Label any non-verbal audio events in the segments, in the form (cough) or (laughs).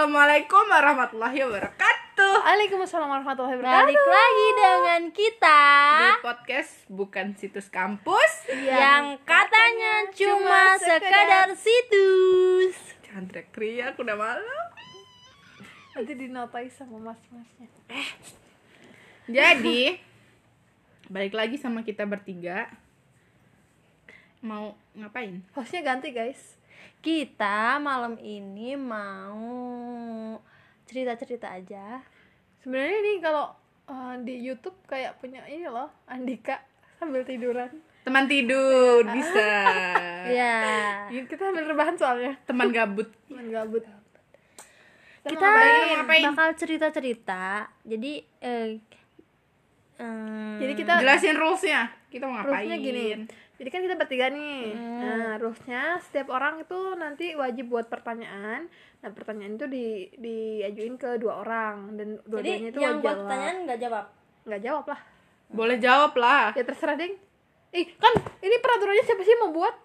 Assalamualaikum warahmatullahi wabarakatuh. Waalaikumsalam warahmatullahi wabarakatuh. Balik lagi dengan kita Di podcast bukan situs kampus. yang katanya cuma sekadar situs. Jangan teriak-teriak udah malam. Nanti dinotai sama mas-masnya. Jadi balik lagi sama kita bertiga. Mau ngapain? Hostnya ganti guys. Kita malam ini mau cerita-cerita aja. Sebenarnya ini kalau uh, di YouTube kayak punya ini loh, Andika sambil tiduran. Teman tidur bisa. (laughs) Ya. Ini kita sambil rebahan soalnya. Teman gabut. Cuman gabut. Kita ngapain? Ngapain? bakal cerita-cerita. Jadi eh em, Jadi kita Jelasin rulesnya. Kita mau ngapain? rulesnya gini. Jadi kan kita bertiga nih. Nah, rulesnya setiap orang itu nanti wajib buat pertanyaan. Nah, pertanyaan itu di diajuin ke dua orang dan jadi dua-duanya itu yang buat jawab. pertanyaan nggak jawab. Nggak jawab lah. Boleh jawab lah. Ya terserah ding. Ih, kan ini peraturannya siapa sih mau buat?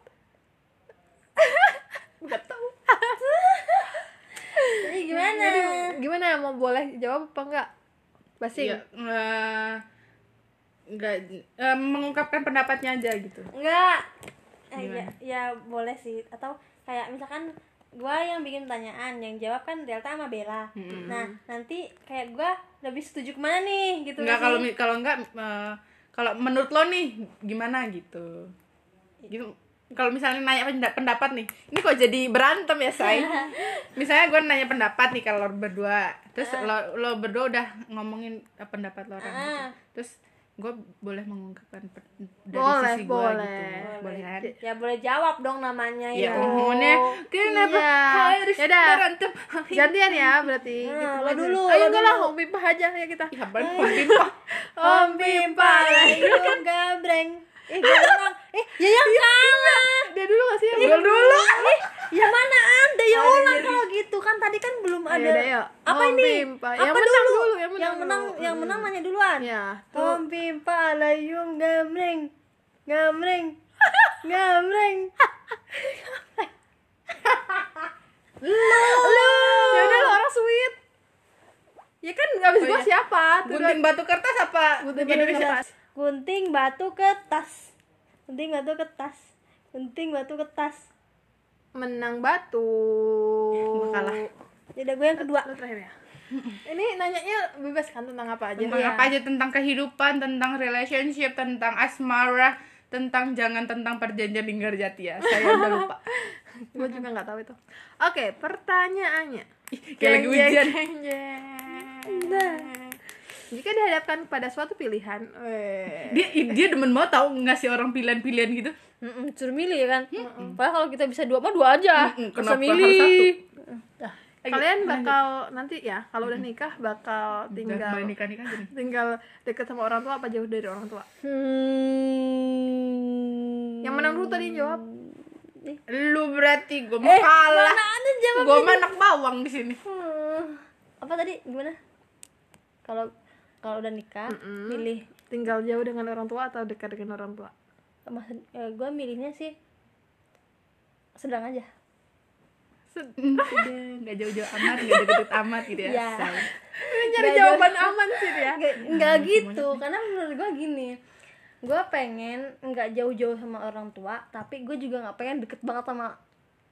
(laughs) Nggak tahu. Jadi gimana? Jadi gimana mau boleh jawab apa enggak? Basing. Iya, eh, nggak eh, mengungkapkan pendapatnya aja gitu. Enggak. Eh, ya, ya boleh sih atau kayak misalkan gua yang bikin pertanyaan yang jawab kan Delta sama Bella. Nah, nanti kayak gua lebih setuju ke mana nih gitu Enggak nggak kalau kalau enggak eh, kalau menurut lo nih gimana gitu. Gitu. Kalau misalnya nanya penda- pendapat nih, ini kok jadi berantem ya, say? (laughs) misalnya gue nanya pendapat nih kalau berdua, terus lo lo berdua udah ngomongin eh, pendapat lo orang gitu. Ah. Terus gue boleh mengungkapkan dari Boleh, sisi gue boleh. gitu. Boleh kan? Ya boleh jawab dong namanya Ya, itu. ngomongnya kenapa Iya. harus Yaudah. berantem? (laughs) Gantian ya berarti. Nah, Gitu lo aja. dulu, Ayo enggak lah, Om Pimpah aja ya kita. Iya, apaan? (laughs) Pimpah. Om Pimpah. Ayo gambreng. Eh, doang. Eh, ya yang salah. Dia dulu gak sih? Gua dulu. Ya mana ada yang Oh, ulang kalau gitu kan tadi kan belum Ayo ada. Apa ini? Apa Yang menang dulu? dulu, yang menang yang menang, dulu. yang menang nanya duluan. Ya. Om Pimpa layung gamreng. Gamreng. (laughs) Gamreng. Ya udah orang sweet. Ya kan gak habis Oh, gua iya. siapa? Tuh, Gunting batu kertas apa? Gunting batu kertas. Gunting batu kertas. Gunting batu kertas. Gunting batu kertas. Menang batu. Gua kalah. Jadi gue yang kedua. Lo terakhir ya. Ini nanyanya bebas kan tentang apa aja? tentang Iya. apa aja tentang kehidupan tentang relationship tentang asmara tentang jangan tentang perjanjian linggar jati ya saya (laughs) udah lupa gue juga nggak tahu itu. Oke, pertanyaannya. kayak lagi Jeng, ujian jeng, jeng. Jika dihadapkan pada suatu pilihan, weh. dia dia demen banget tau ngasih orang pilihan-pilihan gitu Mm-mm, suruh milih ya kan. Padahal kalau kita bisa dua mah dua aja. Mm-mm, kenapa harus satu? Kalian bakal nanti ya kalau udah nikah bakal tinggal nikah nikah gini tinggal deket sama orang tua apa jauh dari orang tua? Hmm. Yang menang dulu tadi jawab. lu berarti gue mau Eh, kalah mana ada jawab gue mah anak bawang di sini Hmm. Apa tadi? Gimana? Kalau kalau udah nikah, milih Tinggal jauh dengan orang tua atau dekat dengan orang tua? maksud ya, gue milihnya sih sedang aja. udah (laughs) nggak jauh-jauh amat nggak deket amat gitu ya Ya. Ini nyari Nggak jawaban aman sih dia. Nggak, gitu, karena menurut gue gini gue pengen nggak jauh-jauh sama orang tua tapi gue juga nggak pengen deket banget sama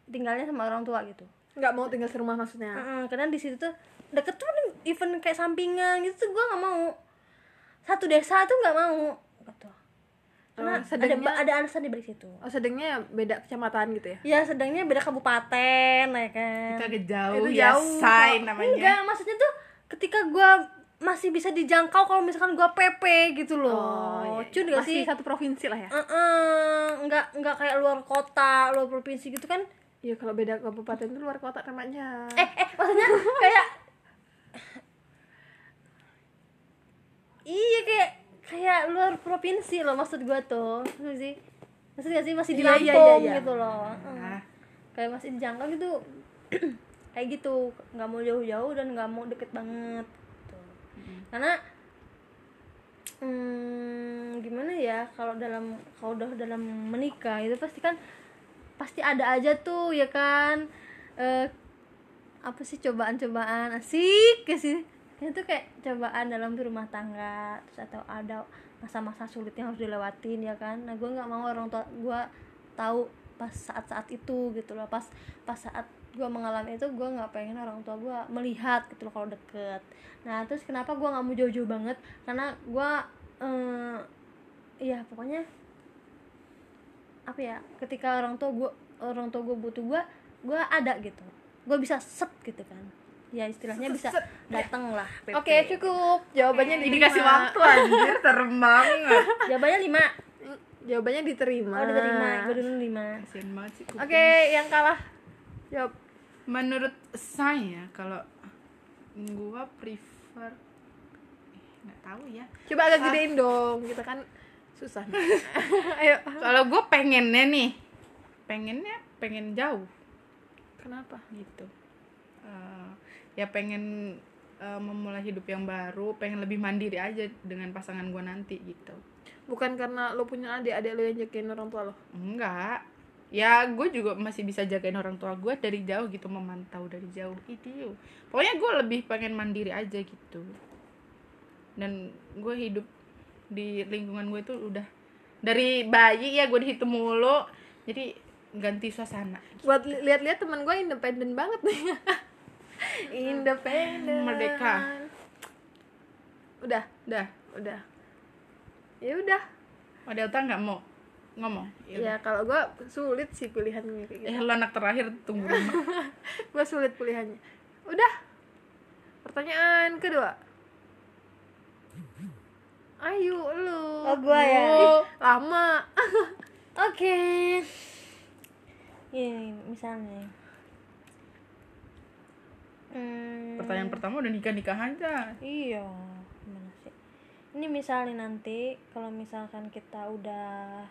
tinggalnya sama orang tua gitu Nggak mau tinggal serumah maksudnya. Mm-mm, karena di situ tuh deket tuh even kayak sampingan gitu tuh gue nggak mau satu desa tuh nggak mau gitu karena Oh, ada sedangnya- ada alasan di balik situ Oh, sedangnya ya beda kecamatan gitu ya? ya sedangnya beda kabupaten ya kan itu agak jauh Itu ya jauh, say kok. namanya enggak maksudnya tuh ketika gue masih bisa dijangkau kalau misalkan gue PP gitu loh iya, cun iya. gak sih Masih satu provinsi lah ya? Heeh, nggak nggak kayak luar kota luar provinsi gitu kan Iya, kalau beda kabupaten itu luar kota namanya. eh eh maksudnya kayak iya kayak kayak luar provinsi loh maksud gua tuh. Maksud sih? Maksud gak sih? Masih di Iya, iya, Lampung iya, iya. gitu loh. Heeh. Ah. kayak masih dijangkau gitu (clears throat) kayak gitu. Nggak mau jauh-jauh dan nggak mau deket banget gitu. karena hmm, gimana ya kalau dalam kalau udah dalam menikah itu pasti kan pasti ada aja tuh ya kan? Eh, apa sih cobaan-cobaan? Asik ke sih itu kayak cobaan dalam rumah tangga terus atau ada masa-masa sulit yang harus dilewatin ya kan? Nah gue nggak mau orang tua gue tahu pas saat-saat itu gitu loh. Pas pas saat gue mengalami itu gue nggak pengen orang tua gue melihat gitu loh kalau deket. Nah terus kenapa gue nggak mau jauh-jauh banget? Karena gue eh, ya pokoknya apa ya ketika orang tua gue orang tua gue butuh gue gue ada gitu. Gue bisa set gitu kan ya istilahnya bisa datang lah oke cukup. Jawabannya Ini diterima kasih waktu anjir, serem banget. (laughs) jawabannya lima. Jawabannya diterima. Oh lima gue dulu lima. Oke yang kalah. Jawab. Menurut saya kalau gua prefer eh, nggak tahu ya. coba agak gedein dong. Kita kan susah (laughs) ayo. Kalau gue pengennya nih, pengennya pengen jauh. Kenapa? Gitu. Eh, ya pengen eh, memulai hidup yang baru, pengen lebih mandiri aja dengan pasangan gua nanti gitu. bukan karena lo punya adik adik lo yang jagain orang tua lo Enggak. Ya gue juga masih bisa jagain orang tua gue dari jauh gitu memantau dari jauh itu. Pokoknya gue lebih pengen mandiri aja gitu. Dan gue hidup di lingkungan gue itu udah dari bayi ya gue dihitung mulu. Jadi ganti suasana. buat li- lihat-lihat teman gue independen banget nih (laughs) (laughs) independen Merdeka. udah. Udah. udah. Ya udah. Oh Delta nggak mau ngomong. ya kalau gue sulit sih pilihannya kayak gitu. Eh lo anak terakhir tunggu (laughs) gue sulit pilihannya. Udah. Pertanyaan kedua. Ayo lu. Oh, gua ya? Lama. (laughs) Oke. Ini misalnya hmm, Pertanyaan pertama udah nikah nikah aja. iya gimana sih ini misalnya nanti kalau misalkan kita udah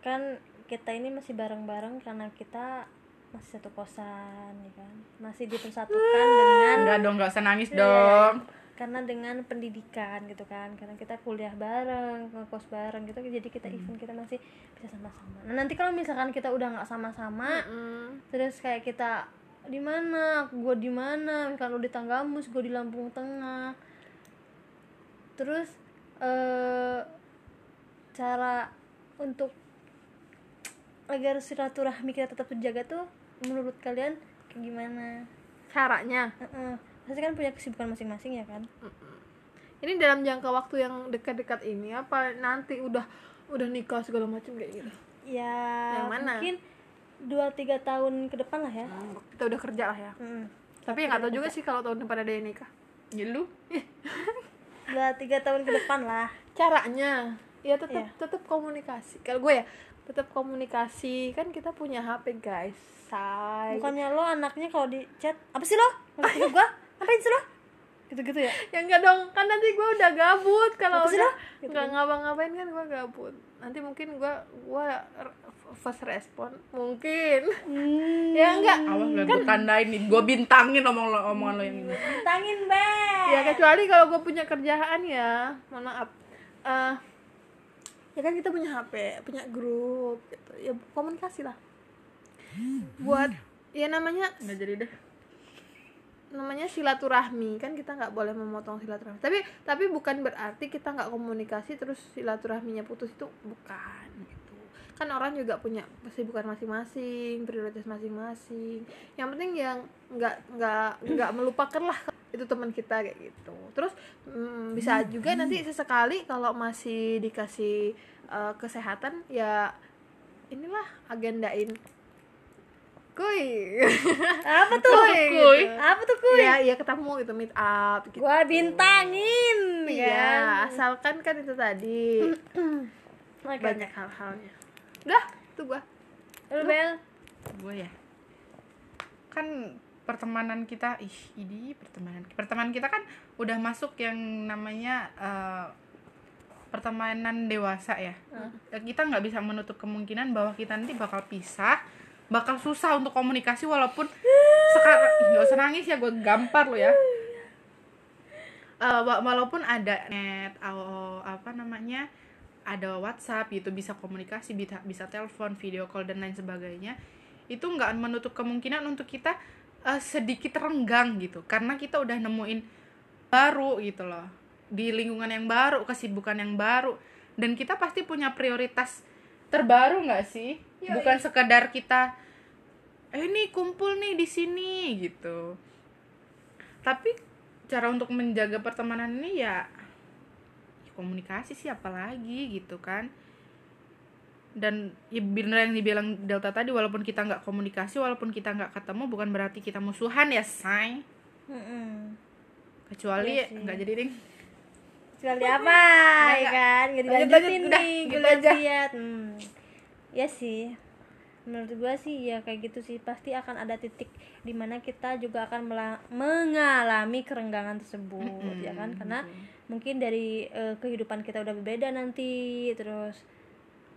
kan kita ini masih bareng-bareng karena kita masih satu kosan ya kan masih dipersatukan dengan Enggak dong, nggak usah nangis Iya, dong. karena dengan pendidikan gitu kan karena kita kuliah bareng ngekos bareng gitu jadi kita event kita masih bisa sama-sama nah nanti kalau misalkan kita udah nggak sama-sama Mm. terus kayak kita di mana? Gue di mana? Misalkan lu di Tanggamus gue di Lampung Tengah. Terus eh cara untuk agar silaturahmi kita tetap terjaga tuh menurut kalian kayak gimana? Caranya? Heeh. pasti kan punya kesibukan masing-masing ya kan? Ini dalam jangka waktu yang dekat-dekat ini apa nanti udah udah nikah segala macam kayak gitu? Ya Yang mana? mungkin dua tiga tahun ke depan lah ya. Kita udah kerja lah ya. Mm. tapi nggak tahu juga sih kalau tahun depan ada yang nikah Ya lu. Dua tiga tahun ke depan lah. Caranya. Ya tetap Iya. tetap komunikasi. Kalau gue ya tetap komunikasi. Kan kita punya HP guys. Say. Bukannya lo anaknya kalau di chat apa sih lo? Ngerti gua? Ngapain sih lo? Gitu-gitu ya? Ya enggak dong. Kan nanti gue udah gabut. Kalau udah? Gitu nggak ngapa-ngapain kan gue gabut nanti mungkin gue gue first respon. Mungkin. Hmm, ya enggak. Awas lo gue tandain nih. Gue bintangin omong lo omongan lo yang ini tangin be ya kecuali kalau gue punya kerjaan ya. Mohon maaf. Eh, ya kan kita punya HP punya grup gitu. Ya komunikasi lah. Buat ya namanya nggak jadi deh namanya silaturahmi kan kita nggak boleh memotong silaturahmi. Tapi tapi bukan berarti kita nggak komunikasi terus silaturahminya putus itu bukan gitu. Kan orang juga punya kesibukan masing-masing prioritas masing-masing. Yang penting yang nggak nggak nggak melupakan lah itu teman kita kayak gitu. Terus mm, bisa juga nanti sesekali kalau masih dikasih eh, kesehatan ya inilah agendain kuy apa tuh? Kuy. apa tuh kuy ya ya ketemu gitu meet up gitu. Gua bintangin ya kan? asalkan kan itu tadi. (clears throat) Oke, banyak hal-halnya. Udah tuh gua. Lu, bel? Gue ya? Kan pertemanan kita ih ini pertemanan. Pertemanan kita kan udah masuk yang namanya eh, pertemanan dewasa ya. Ya, kita nggak bisa menutup kemungkinan bahwa kita nanti bakal pisah bakal susah untuk komunikasi walaupun sekarang nggak usah nangis ya gue gampar lo ya. Wa- walaupun ada net atau apa namanya ada WhatsApp gitu bisa komunikasi bisa bisa telepon video call dan lain sebagainya itu nggak menutup kemungkinan untuk kita eh, sedikit renggang gitu. Karena kita udah nemuin baru gitu loh di lingkungan yang baru kesibukan yang baru. Dan kita pasti punya prioritas terbaru nggak sih bukan sekedar kita eh ini kumpul nih di sini gitu. Tapi cara untuk menjaga pertemanan ini ya ya komunikasi sih apalagi gitu kan. Dan ya bener yang dibilang Delta tadi walaupun kita nggak komunikasi walaupun kita nggak ketemu bukan berarti kita musuhan ya say. Kecuali Iya nggak jadi ding. Kecuali apa ya enggak. kan? Nggak Lanjut, dilanjutin nih gitu gue aja. lihat hmm. Ya sih. Menurut gue sih ya kayak gitu sih. Pasti akan ada titik di mana kita juga akan mengalami kerenggangan tersebut Mm-mm, ya kan? Karena betul. mungkin dari eh, kehidupan kita udah berbeda nanti terus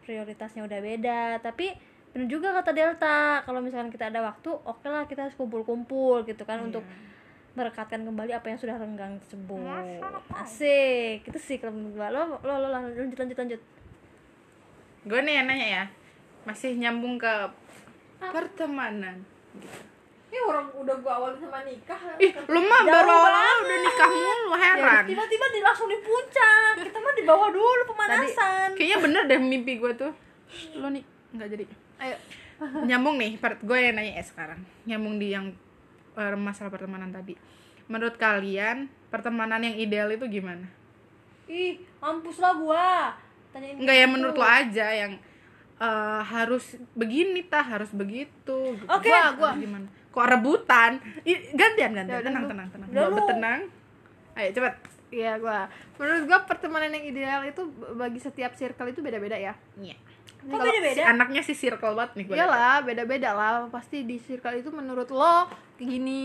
prioritasnya udah beda. Tapi benar juga kata Delta kalau misalkan kita ada waktu oke lah kita harus kumpul-kumpul gitu kan untuk merekatkan kembali apa yang sudah renggang tersebut. Asik. Itu sih kalau menurut lo lo lo lo- lanjut lanjut lanjut. Gue nih yang nanya ya masih nyambung ke pertemanan ini orang udah gua awalin sama nikah. Ih lu mah baru awal udah nikah mulu heran. tiba-tiba di langsung di puncak. Kita mah di bawah dulu pemanasan. Kayaknya bener deh mimpi gue tuh. Lo nih nggak jadi. Ayo. (laughs) Nyambung nih part gue yang nanya ya sekarang. Nyambung di yang eh, masalah pertemanan tadi. Menurut kalian pertemanan yang ideal itu gimana? Ih mampus lah gua. Tanyain Enggak ya gitu. menurut lo aja yang eh, harus begini tah harus begitu gitu. Oke. Gua- gua gimana kok rebutan gantian gantian Ya tenang tenang tenang Udah, Gua lu. tenang ayo cepet Iya gua menurut gua pertemanan yang ideal itu bagi setiap circle itu beda-beda ya Iya. kok Kalau- beda beda Si anaknya si circle banget nih gue Iyalah, beda-beda lah. Pasti di circle itu menurut lo kayak gini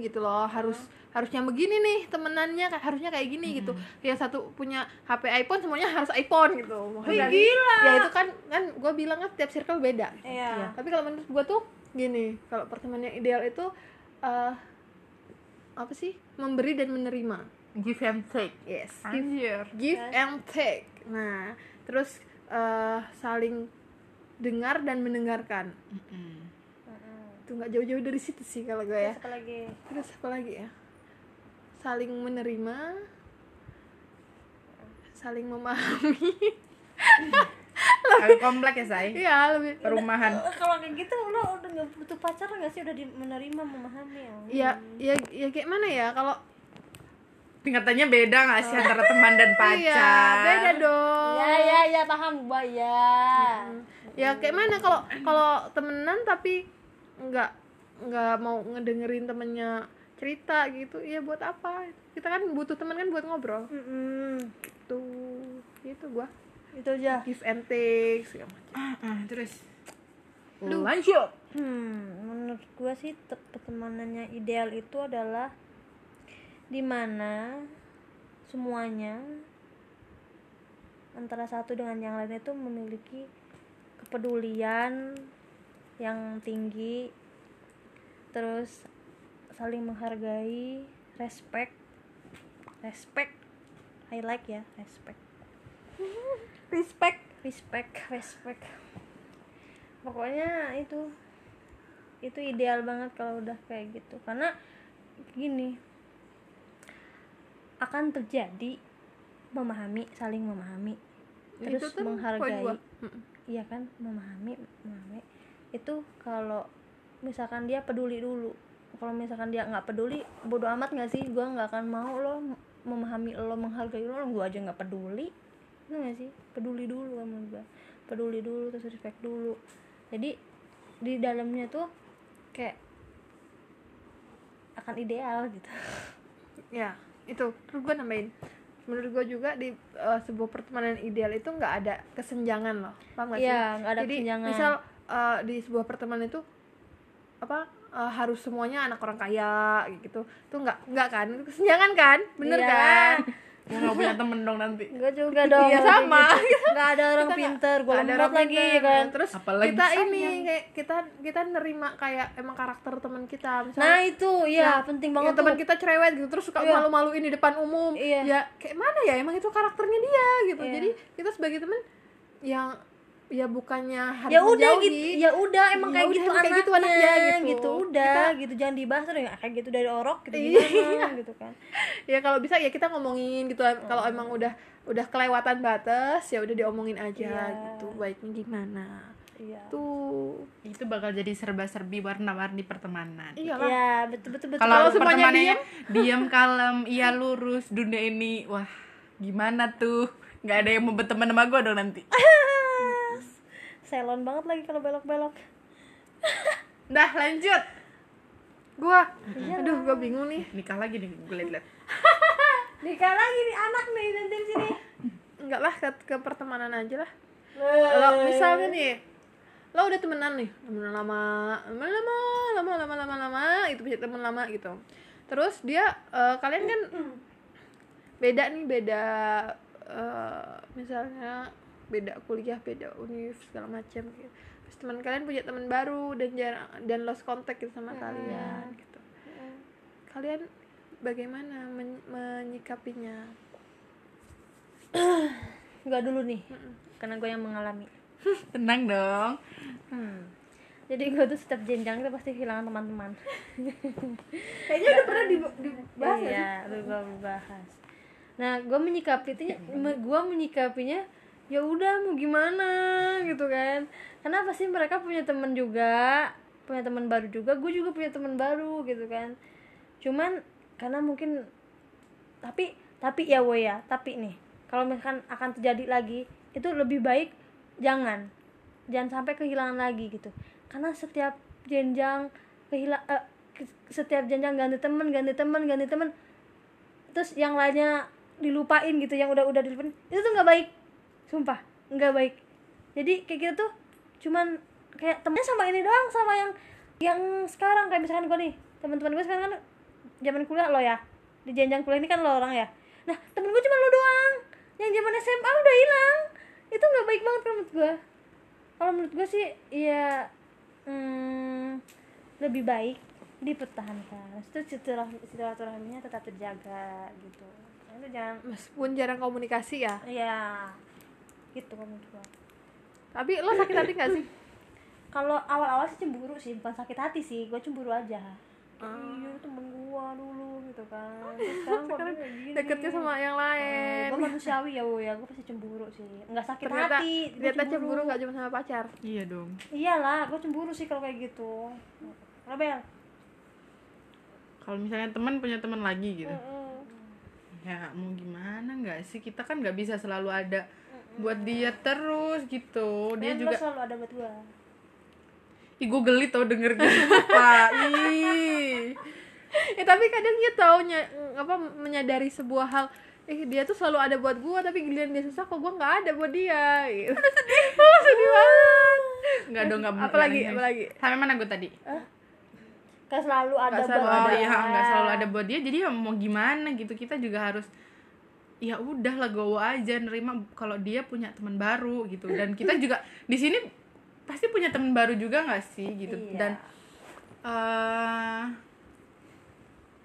gitu loh. Harus harusnya begini nih temenannya harusnya kayak gini gitu. Yang satu punya HP iPhone semuanya harus iPhone gitu. Maksudnya- gila. Ya itu kan kan gue bilang kan setiap circle beda. Iya. Tapi kalau menurut gue tuh gini, kalau pertemanan yang ideal itu eh apa sih? Memberi dan menerima. give and take Yes. anjir give Yes. and take nah terus eh, saling dengar dan mendengarkan Mm-mm. Mm-mm. itu nggak jauh-jauh dari situ sih kalau gue ya Terus apa lagi terus apa lagi ya saling menerima saling memahami. Agak komplek ya say iya lebih. Perumahan. Kalau kayak gitu lo udah nggak butuh pacar nggak sih? Udah di- menerima memahami ya? Ya ya ya kayak mana ya? Kalau tingkatannya beda nggak sih antara teman dan pacar? iya beda dong. Ya ya ya paham gua ya ya kayak mana? Kalau kalau temenan tapi nggak nggak mau ngedengerin temennya cerita gitu ya buat apa? Kita kan butuh teman kan buat ngobrol. Mm-mm. gitu. Gitu gua. Itu aja. Give and take segala macam. Ah, ah, terus. Lu. lanjut. Hmm, menurut gua sih te- pertemanannya ideal itu adalah di mana semuanya antara satu dengan yang lain itu memiliki kepedulian yang tinggi. Terus saling menghargai respect. Respect. I like ya respect. Respect. Respect respect. Pokoknya itu itu ideal banget kalau udah kayak gitu. Karena gini akan terjadi memahami saling memahami. Terus Itu menghargai. iya kan? Memahami memahami. Itu kalau misalkan dia peduli dulu kalau misalkan dia nggak peduli bodoh amat nggak sih? Gua nggak akan mau lo memahami lo menghargai lo gua aja nggak peduli. Itu nggak sih? Peduli dulu kamu gua. Peduli dulu terus respect dulu. Jadi di dalamnya tuh kayak akan ideal gitu. (laughs) Ya itu. Terus gue nambahin. Menurut gue juga di eh, sebuah pertemanan ideal itu nggak ada kesenjangan loh. Paham gak sih? Iya, nggak ada jadi kesenjangan. misal eh, di sebuah pertemanan itu apa eh, harus semuanya anak orang kaya gitu itu nggak nggak kan kesenjangan kan bener Iya. kan gue nggak punya temen dong nanti Enggak juga dong. Iya, sama. gitu. Nggak ada orang Kita pinter, gue nggak ada orang lagi pinter. ya kan. terus Apalagi kita sayang. ini kayak kita kita nerima kayak emang karakter teman kita misalnya Nah itu, iya Ya, penting ya, banget teman tuh. kita cerewet gitu terus suka Iya. malu-maluin di depan umum Iya. ya kayak mana ya emang itu karakternya dia gitu Iya. jadi kita sebagai teman yang ya bukannya harus ya udah gitu ya udah emang Ya kayak udah, gitu emang kayak anaknya, gitu anaknya, gitu. gitu. Udah Kita- gitu. Jangan dibahas udah kayak gitu dari orok gitu Iya. gimana gitu kan. (laughs) Ya kalau bisa ya kita ngomongin gitu. Kalau emang udah udah kelewatan batas ya udah diomongin aja Iya. gitu. Baiknya gimana? Iya. Tuh itu bakal jadi serba-serbi warna-warni pertemanan. Iyalah Iya, betul betul betul. kalau semuanya pertemanannya diam kalem iya lurus dunia ini wah gimana tuh? Nggak ada yang mau berteman sama gue dong nanti (laughs) Selon banget lagi kalau belok-belok. dah lanjut. Gua. Aduh gua bingung nih. Nikah lagi nih gue liat-liat. (laughs) Nikah lagi nih anak nih nanti sini. enggak lah ke, ke pertemanan aja lah. Eh. lo misalnya nih lo udah temenan nih temenan lama lama lama lama lama lama lama itu punya temen lama gitu. Terus dia eh, kalian kan beda nih beda eh, misalnya beda kuliah beda univ segala macam gitu terus teman kalian punya teman baru dan jarang dan lost contact gitu sama kalian gitu kalian bagaimana men- menyikapinya (clears throat) Enggak dulu nih. Karena gue yang mengalami. (laughs) tenang dong Hmm. Jadi gue tuh setiap jenjang itu pasti kehilangan teman-teman. (laughs) kayaknya udah pernah dibahas iya, udah gue bahas. Nah, gue menyikapi itu, gue menyikapinya ya udah mau gimana? Gitu kan. Kenapa sih mereka punya teman juga, punya teman baru juga, gue juga punya teman baru gitu kan. Cuman karena mungkin tapi tapi ya woy ya, tapi nih kalau misalkan akan terjadi lagi itu lebih baik jangan. Jangan sampai kehilangan lagi gitu. Karena setiap jenjang kehilang setiap jenjang ganti temen ganti temen ganti temen terus yang lainnya dilupain gitu yang udah udah dilupain itu tuh nggak baik sumpah nggak baik. Jadi kayak gitu tuh cuman kayak temennya sama ini doang sama yang yang sekarang. Kayak misalkan gue nih teman-teman gue sekarang kan zaman kuliah lo ya. Di jenjang kuliah ini kan lo orang ya. Nah temen gue cuma lo doang. Yang zaman SMA udah hilang. Itu nggak baik banget menurut gue kalau menurut gue sih ya hmm, lebih baik dipertahankan. Itu silaturahmi silaturahminya tetap terjaga gitu. Itu jangan meskipun jarang komunikasi ya. Ya gitu menurut gue tapi lo sakit hati gak sih? (clears throat) Kalau awal-awal sih cemburu sih bukan sakit hati sih gue cemburu aja. Iya temen gua dulu gitu kan. Terus (laughs) sekarang kayak gini. deketnya sama yang lain. Gue manusiawi ya woy ya. Gue pasti cemburu sih. Nggak sakit ternyata hati ternyata cemburu. gak cuma sama pacar. Iya dong. Iyalah gue cemburu sih kalau kayak gitu. Rebel. Kalau misalnya teman punya teman lagi gitu. Ya mau gimana nggak sih? Kita kan nggak bisa selalu ada buat dia terus gitu. Dia juga selalu ada buat gue ih gue geli tau denger gitu pak ih. Ya tapi kadang dia tahu ny- apa menyadari sebuah hal. Eh dia tuh selalu ada buat gua tapi giliran dia susah kok gua nggak ada buat dia? Gitu. Sedih. (laughs) Oh, sedih banget. Nggak dong nggak apalagi nggak- apalagi sampai mana gue tadi? Kan selalu ada Nggak selalu buat ada. dia. nggak selalu ada buat dia. Jadi ya mau gimana gitu kita juga harus ya udah legowo aja nerima kalau dia punya teman baru gitu dan kita juga di sini pasti punya teman baru juga nggak sih gitu Iya. dan eh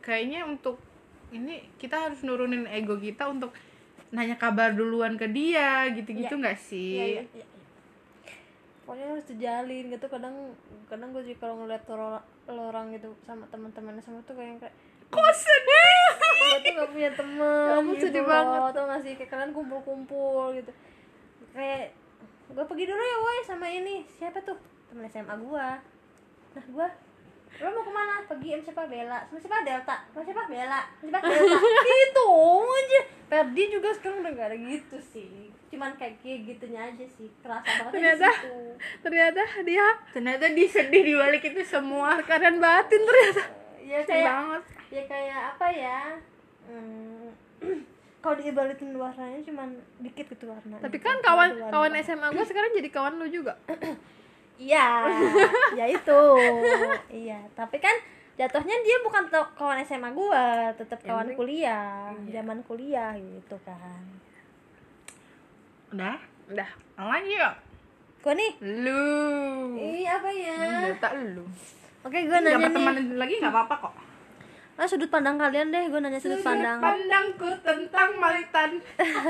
kayaknya untuk ini kita harus nurunin ego kita untuk nanya kabar duluan ke dia gitu-gitu Iya. nggak sih Iya, iya, iya, iya. pokoknya harus terjalin gitu kadang kadang gue juga kalau ngeliat orang, orang gitu sama teman-temannya sama tuh kayak kayak kok sedih? Gue tuh gak punya temen Kamu gitu sedih loh. banget. tau gak sih? Kayak kalian kumpul-kumpul gitu. Kayak gue pergi dulu ya woi sama ini. Siapa tuh? Temen SMA gue nah gue lo mau ke mana? Pergi sama siapa? Bella. Sama siapa? Delta. Sama siapa? Bella. Sama siapa? Delta. (laughs) Gitu aja. Perdi juga sekarang udah gak ada gitu sih. Cuman kayak kayak gitunya aja sih. Kerasa banget Ternyata. situ. ternyata dia ternyata dia sedih di balik itu semua. Tekanan batin ternyata ya kayak banget. ya kayak apa ya hmm, (clears throat) kalau diibaratin warnanya cuman dikit gitu warna tapi kan kawan kawan SMA gua sekarang jadi kawan lu juga. (clears throat) Iya ya itu. Iya tapi kan jatuhnya dia bukan to- kawan SMA gua tetap Yang kawan kuliah Iya. zaman kuliah gitu kan. Udah? Udah. Lagi ya gua nih. Lu. Ih apa ya? Data lu oke gua nggak nanya nih. berteman lagi nggak apa-apa kok. Ah sudut pandang kalian deh gue nanya sudut pandang. pandangku tentang malitan.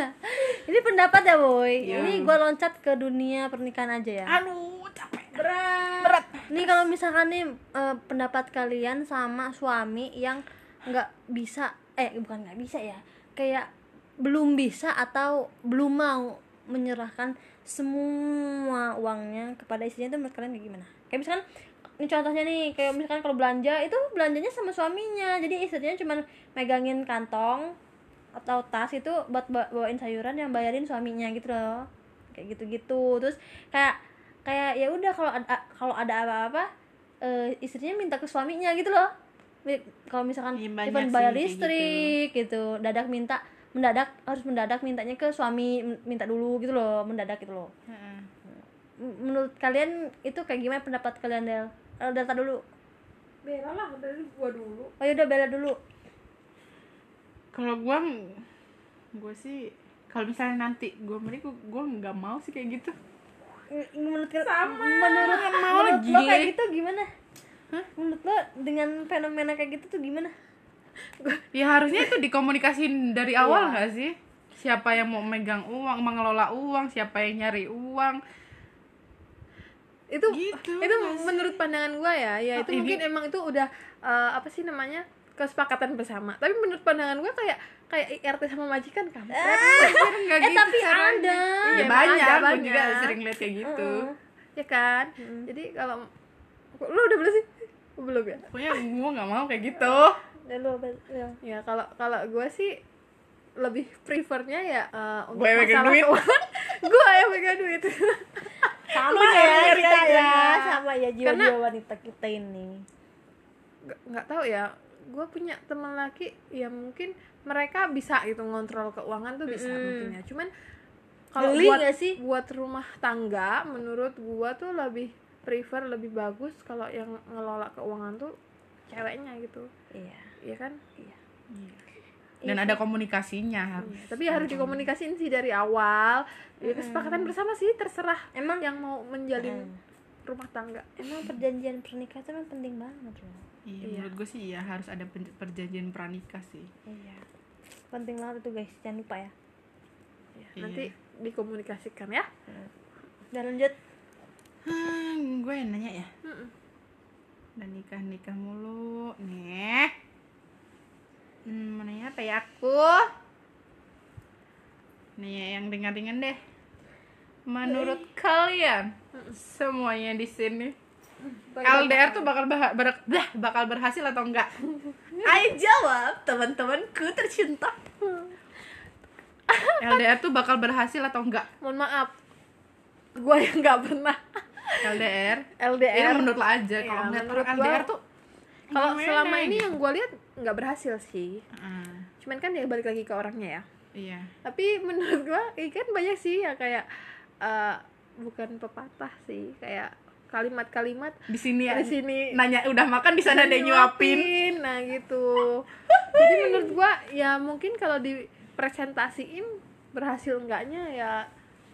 (laughs) Ini pendapat ya boy? Iya. ini gue loncat ke dunia pernikahan aja ya? Aduh capek. Berat. Berat. Nih kalau misalkan nih eh, pendapat kalian sama suami yang nggak bisa eh bukan nggak bisa ya kayak belum bisa atau belum mau menyerahkan semua uangnya kepada istrinya itu menurut kalian kayak gimana? Kayak misalkan ini contohnya nih kayak misalkan kalau belanja itu belanjanya sama suaminya. Jadi istrinya cuma megangin kantong atau tas itu buat ba- bawain sayuran yang bayarin suaminya gitu loh. Kayak gitu-gitu. Terus kayak kayak ya udah kalau ada kalau ada apa-apa eh, istrinya minta ke suaminya gitu loh. Kalau misalkan sih bayar listrik gitu. dadak minta mendadak harus mendadak mintanya ke suami minta dulu gitu loh mendadak gitu loh. Menurut kalian itu kayak gimana pendapat kalian Del? Eh, Delta dulu. Bela lah dari gua dulu. Oh yaudah Bella dulu. Kalau gua gua sih kalau misalnya nanti gua menikah gua nggak mau sih kayak gitu. Menurut Sama, menurut mau menurut lagi. lo kayak gitu gimana? Menurut lo dengan fenomena kayak gitu tuh gimana? Ya harusnya itu dikomunikasiin dari awal nggak sih? Siapa yang mau megang uang mengelola uang siapa yang nyari uang itu Gitu, itu nggak sih? menurut pandangan gua ya. Ya Oh, itu ini- mungkin emang itu udah eh, apa sih namanya kesepakatan bersama. Tapi menurut pandangan gua kayak kayak IRT sama majikan kan nggak eh tapi ada. ya banyak. ada, gua juga banyak. sering lihat kayak gitu. Ya kan? Jadi kalau lu udah belum sih? Belum ya? Pokoknya gua nggak mau kayak gitu. Dan lo Bel- Bel. ya kalau kalau gua sih lebih prefernya ya eh, untuk megang masalah duit. keuangan. (laughs) Gua yang megang duit (laughs) sama Lu ya nyari-nyari kita aja. ya sama ya jiwa-jiwa Karena- wanita kita ini. Nggak tahu ya gue punya teman laki ya mungkin mereka bisa gitu ngontrol keuangan tuh bisa Mm-mm. mungkin ya. Cuman kalau buat nggak sih? buat rumah tangga menurut gua tuh lebih prefer lebih bagus kalau yang ngelola keuangan tuh ceweknya gitu. Iya. Iya kan dan ada komunikasinya. Harus Iya, tapi harus dikomunikasiin sih dari awal. Ya kesepakatan bersama sih terserah emang yang mau menjalin Mm. rumah tangga. Emang perjanjian pernikahan itu emang penting banget loh iya, Iya. menurut gue sih iya harus ada perjanjian pranikah sih. Iya. Penting banget itu guys. Jangan lupa ya. Ya, Iya. nanti dikomunikasikan ya. Dan lanjut. Hmm, gue yang nanya ya. Mm-mm. dan nikah nikah mulu. Nih hmm, mau nanya apa ya aku? Nih yang ringan-ringan deh. Menurut kalian semuanya di sini LDR tuh bakal bah- ber- bakal berhasil atau enggak? (laughs) Ayo jawab teman-temanku tercinta. (laughs) LDR tuh bakal berhasil atau enggak? mohon maaf. Gua yang nggak pernah. LDR? LDR Ini menurut lo aja kalau ngeliat menurut gua- LDR tuh kalau selama ini yang gue lihat nggak berhasil sih. Ah, cuman kan ya balik lagi ke orangnya ya. Iya. tapi menurut gue kan banyak sih ya kayak eh, bukan pepatah sih kayak kalimat-kalimat Di sini ya. di sini. Nanya udah makan di sana ada nyuapin. nah gitu. Jadi (laughs) menurut gua ya mungkin kalau dipresentasiin berhasil enggaknya ya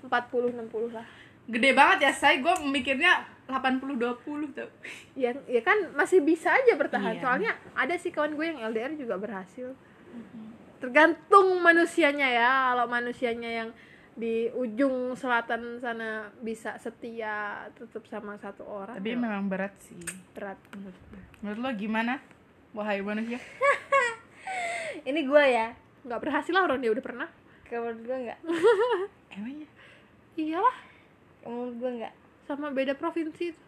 40 60 lah. Gede banget ya, saya gue mikirnya 80 20 tuh. ya ya kan masih bisa aja bertahan Iya. soalnya ada sih kawan gue yang LDR juga berhasil tergantung manusianya ya kalau manusianya yang di ujung selatan sana bisa setia tetap sama satu orang Tapi ya memang berat sih. berat Menurut, menurut lo gimana? Wahai manusia. (laughs) ini gue ya nggak berhasil lah orang dia udah pernah menurut gue nggak Emangnya? iyalah Kalau menurut gue nggak sama beda provinsi itu.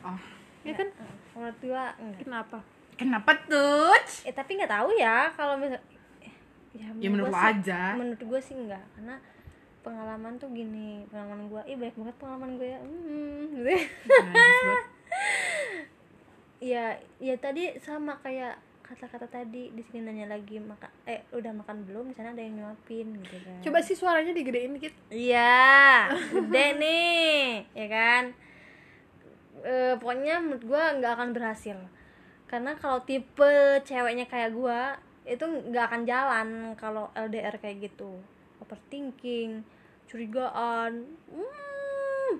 Oh, ya kan menurut gue enggak kenapa kenapa tuh? eh tapi nggak tahu ya kalau misal eh, Ya menurut gua lo sih- aja. menurut gue sih enggak karena pengalaman tuh gini pengalaman gue ih banyak banget pengalaman gue ya hmm, gitu ya. Najis banget. ya ya tadi sama kayak kata-kata tadi di sini nanya lagi maka eh udah makan belum? Di sana ada yang nyuapin gitu kan. Coba sih suaranya digedein dikit. Iya gede nih ya kan? Eh, pokoknya menurut gue nggak akan berhasil. Karena kalau tipe ceweknya kayak gue itu nggak akan jalan kalau LDR kayak gitu. Overthinking curigaan hmm,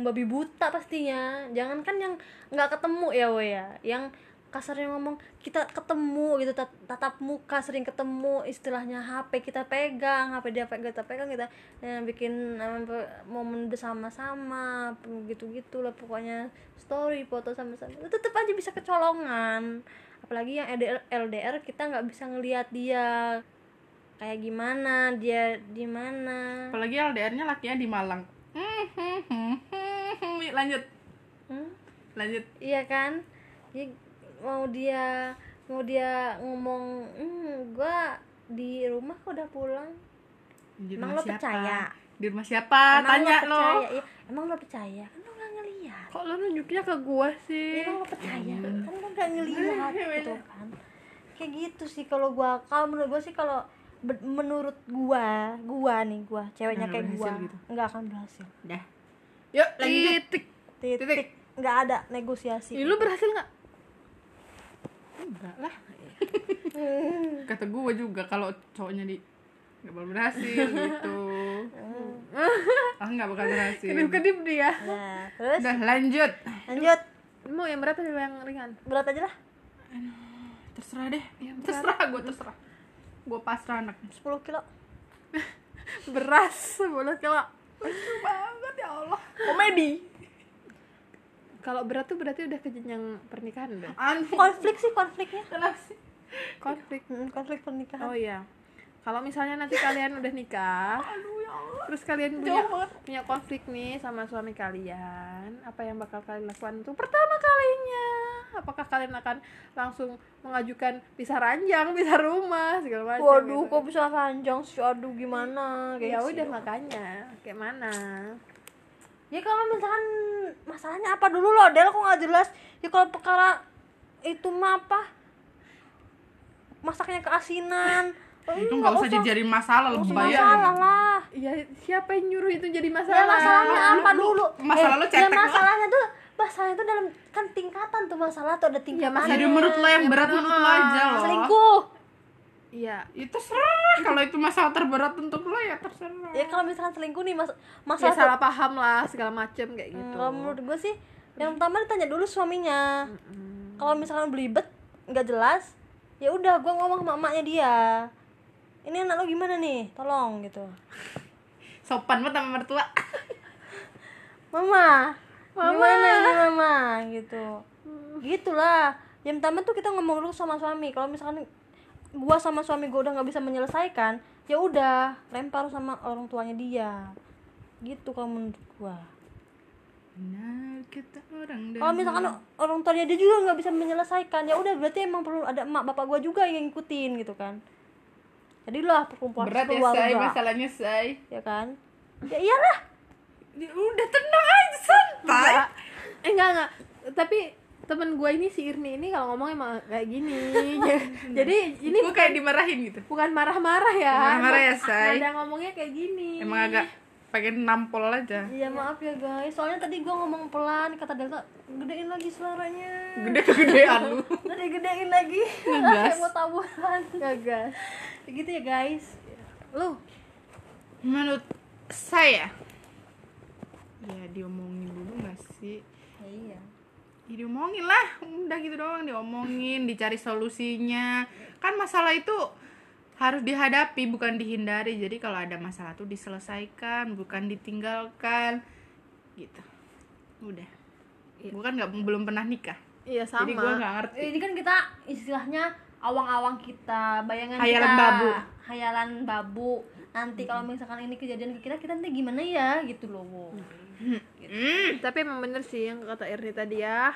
babi buta pastinya. Jangan kan yang nggak ketemu ya wo ya. Yang kasarnya ngomong kita ketemu gitu tat- tatap muka sering ketemu istilahnya HP kita pegang HP dia pegang kita pegang kita eh, bikin momen bersama-sama gitu gitulah pokoknya story foto sama-sama. Tetap aja bisa kecolongan. Apalagi yang LDR, LDR kita nggak bisa ngelihat dia kayak gimana dia di mana. Apalagi LDR-nya lakinya di Malang. (laughs) Lanjut. Hmm? lanjut. Iya kan? Ya, mau dia mau dia ngomong hmm, gua di rumah kok udah pulang. Di Emang lo percaya? di rumah siapa? Emang tanya lo. percaya? Iya, emang lo percaya? Kan lo nggak ngeliat. Kok lo nunjuknya ke gua sih? Iya, emang lo percaya? Kan lo nggak ngeliat gitu kan. Kayak gitu sih kalau gua kalau menurut gua sih kalau menurut gua gua nih gua ceweknya Nggak kayak gua berhasil gitu. nggak akan berhasil. Dah. Yuk lanjut. Titik titik. Titik. nggak ada negosiasi. Ih, lu berhasil nggak enggak lah. (laughs) Kata gue juga kalau cowoknya di nggak bakal berhasil (laughs) gitu. Ah nggak bakal berhasil. Kedip kedip dia. Nah terus? Udah lanjut. Lanjut. Mau yang berat atau yang ringan? Berat aja lah. Terserah deh. Terserah gue terserah. Gue pasrah anak. 10 kilo. (laughs) Beras boleh kilo. Lucu banget ya Allah. Komedi kalau berat tuh berarti udah ke jenjang pernikahan udah? Aneh. Konflik sih konfliknya. Kenapa sih? konflik. Hmm, konflik pernikahan. Oh iya. Kalau misalnya nanti kalian udah nikah (laughs) aduh ya Allah. terus kalian punya punya konflik nih sama suami kalian apa yang bakal kalian lakukan untuk pertama kalinya? Apakah kalian akan langsung mengajukan pisah ranjang pisah rumah segala macam waduh gitu. kok bisa panjang sih? Aduh gimana? Ya udah makanya kayak mana? Ya kalau misalkan masalahnya apa? Dulu loh Del kok nggak jelas? Ya kalau perkara itu mah apa? Masaknya keasinan. Oh, itu nggak usah dijadiin masalah nggak usah lebih masalah lah. Ya siapa yang nyuruh itu jadi ya masalah? masalahnya Lu- apa lu- dulu? masalah lu ya cetek masalahnya tuh masalahnya tuh dalam kan tingkatan tuh masalah tuh ada tingkatan masalah- jadi menurut lo yang berat menurut lo aja loh. Selingkuh iya. Itu terserah. Kalau itu masalah terberat untuk lo ya terserah. Ya kalau misalkan selingkuh nih mas ya masalah tuh- salah paham lah segala macem kayak Hmm, gitu. kalau menurut gue sih yang pertama ditanya dulu suaminya. Kalau misalkan belibet nggak jelas ya udah gue ngomong sama emaknya dia. Ini anak lo gimana nih? Tolong gitu. Sopan banget sama mertua. Mama. Gimana ini mama? Gitu. Gitulah. Yang pertama tuh kita ngomong dulu sama suami. Kalau misalkan gua sama suami gua udah nggak bisa menyelesaikan ya udah lempar sama orang tuanya dia. Gitu kalau menurut gua. Benar orang kalau misalkan orang tuanya dia juga nggak bisa menyelesaikan ya udah berarti emang perlu ada emak bapak gua juga yang ngikutin gitu kan. Jadilah perkumpulan berat ya say masalahnya say ya kan? Ya iyalah. Ya udah tenang aja santai. Enggak. Eh, enggak enggak. Tapi temen gue ini si Irni ini kalau ngomong emang kayak gini. (laughs) Jadi ini gue kayak dimarahin gitu. bukan marah-marah ya. Marah-marah ya, Say. Nada ngomongnya kayak gini. Emang agak pengen nampol aja. Iya maaf ya guys, soalnya tadi gua ngomong pelan kata Delta gedein lagi suaranya, gede-gedean lu. (laughs) Gede gedein lagi, (laughs) kayak mau taburan, gagas gitu ya guys. lu? Menurut saya ya diomongin dulu gak sih? Iya. Ya diomongin lah. Udah gitu doang diomongin dicari solusinya. Kan masalah itu harus dihadapi bukan dihindari. Jadi kalau ada masalah tuh diselesaikan bukan ditinggalkan. Gitu. Udah. Gue kan nggak belum pernah nikah. Iya sama jadi gue nggak ngerti. Ini kan kita istilahnya awang-awang kita, bayangan Hayalan kita, babu. hayalan babu. Nanti kalau misalkan ini kejadian ke kita, kita nanti gimana ya? Gitu loh. Hmm. tapi emang bener sih yang kata Irni tadi ya.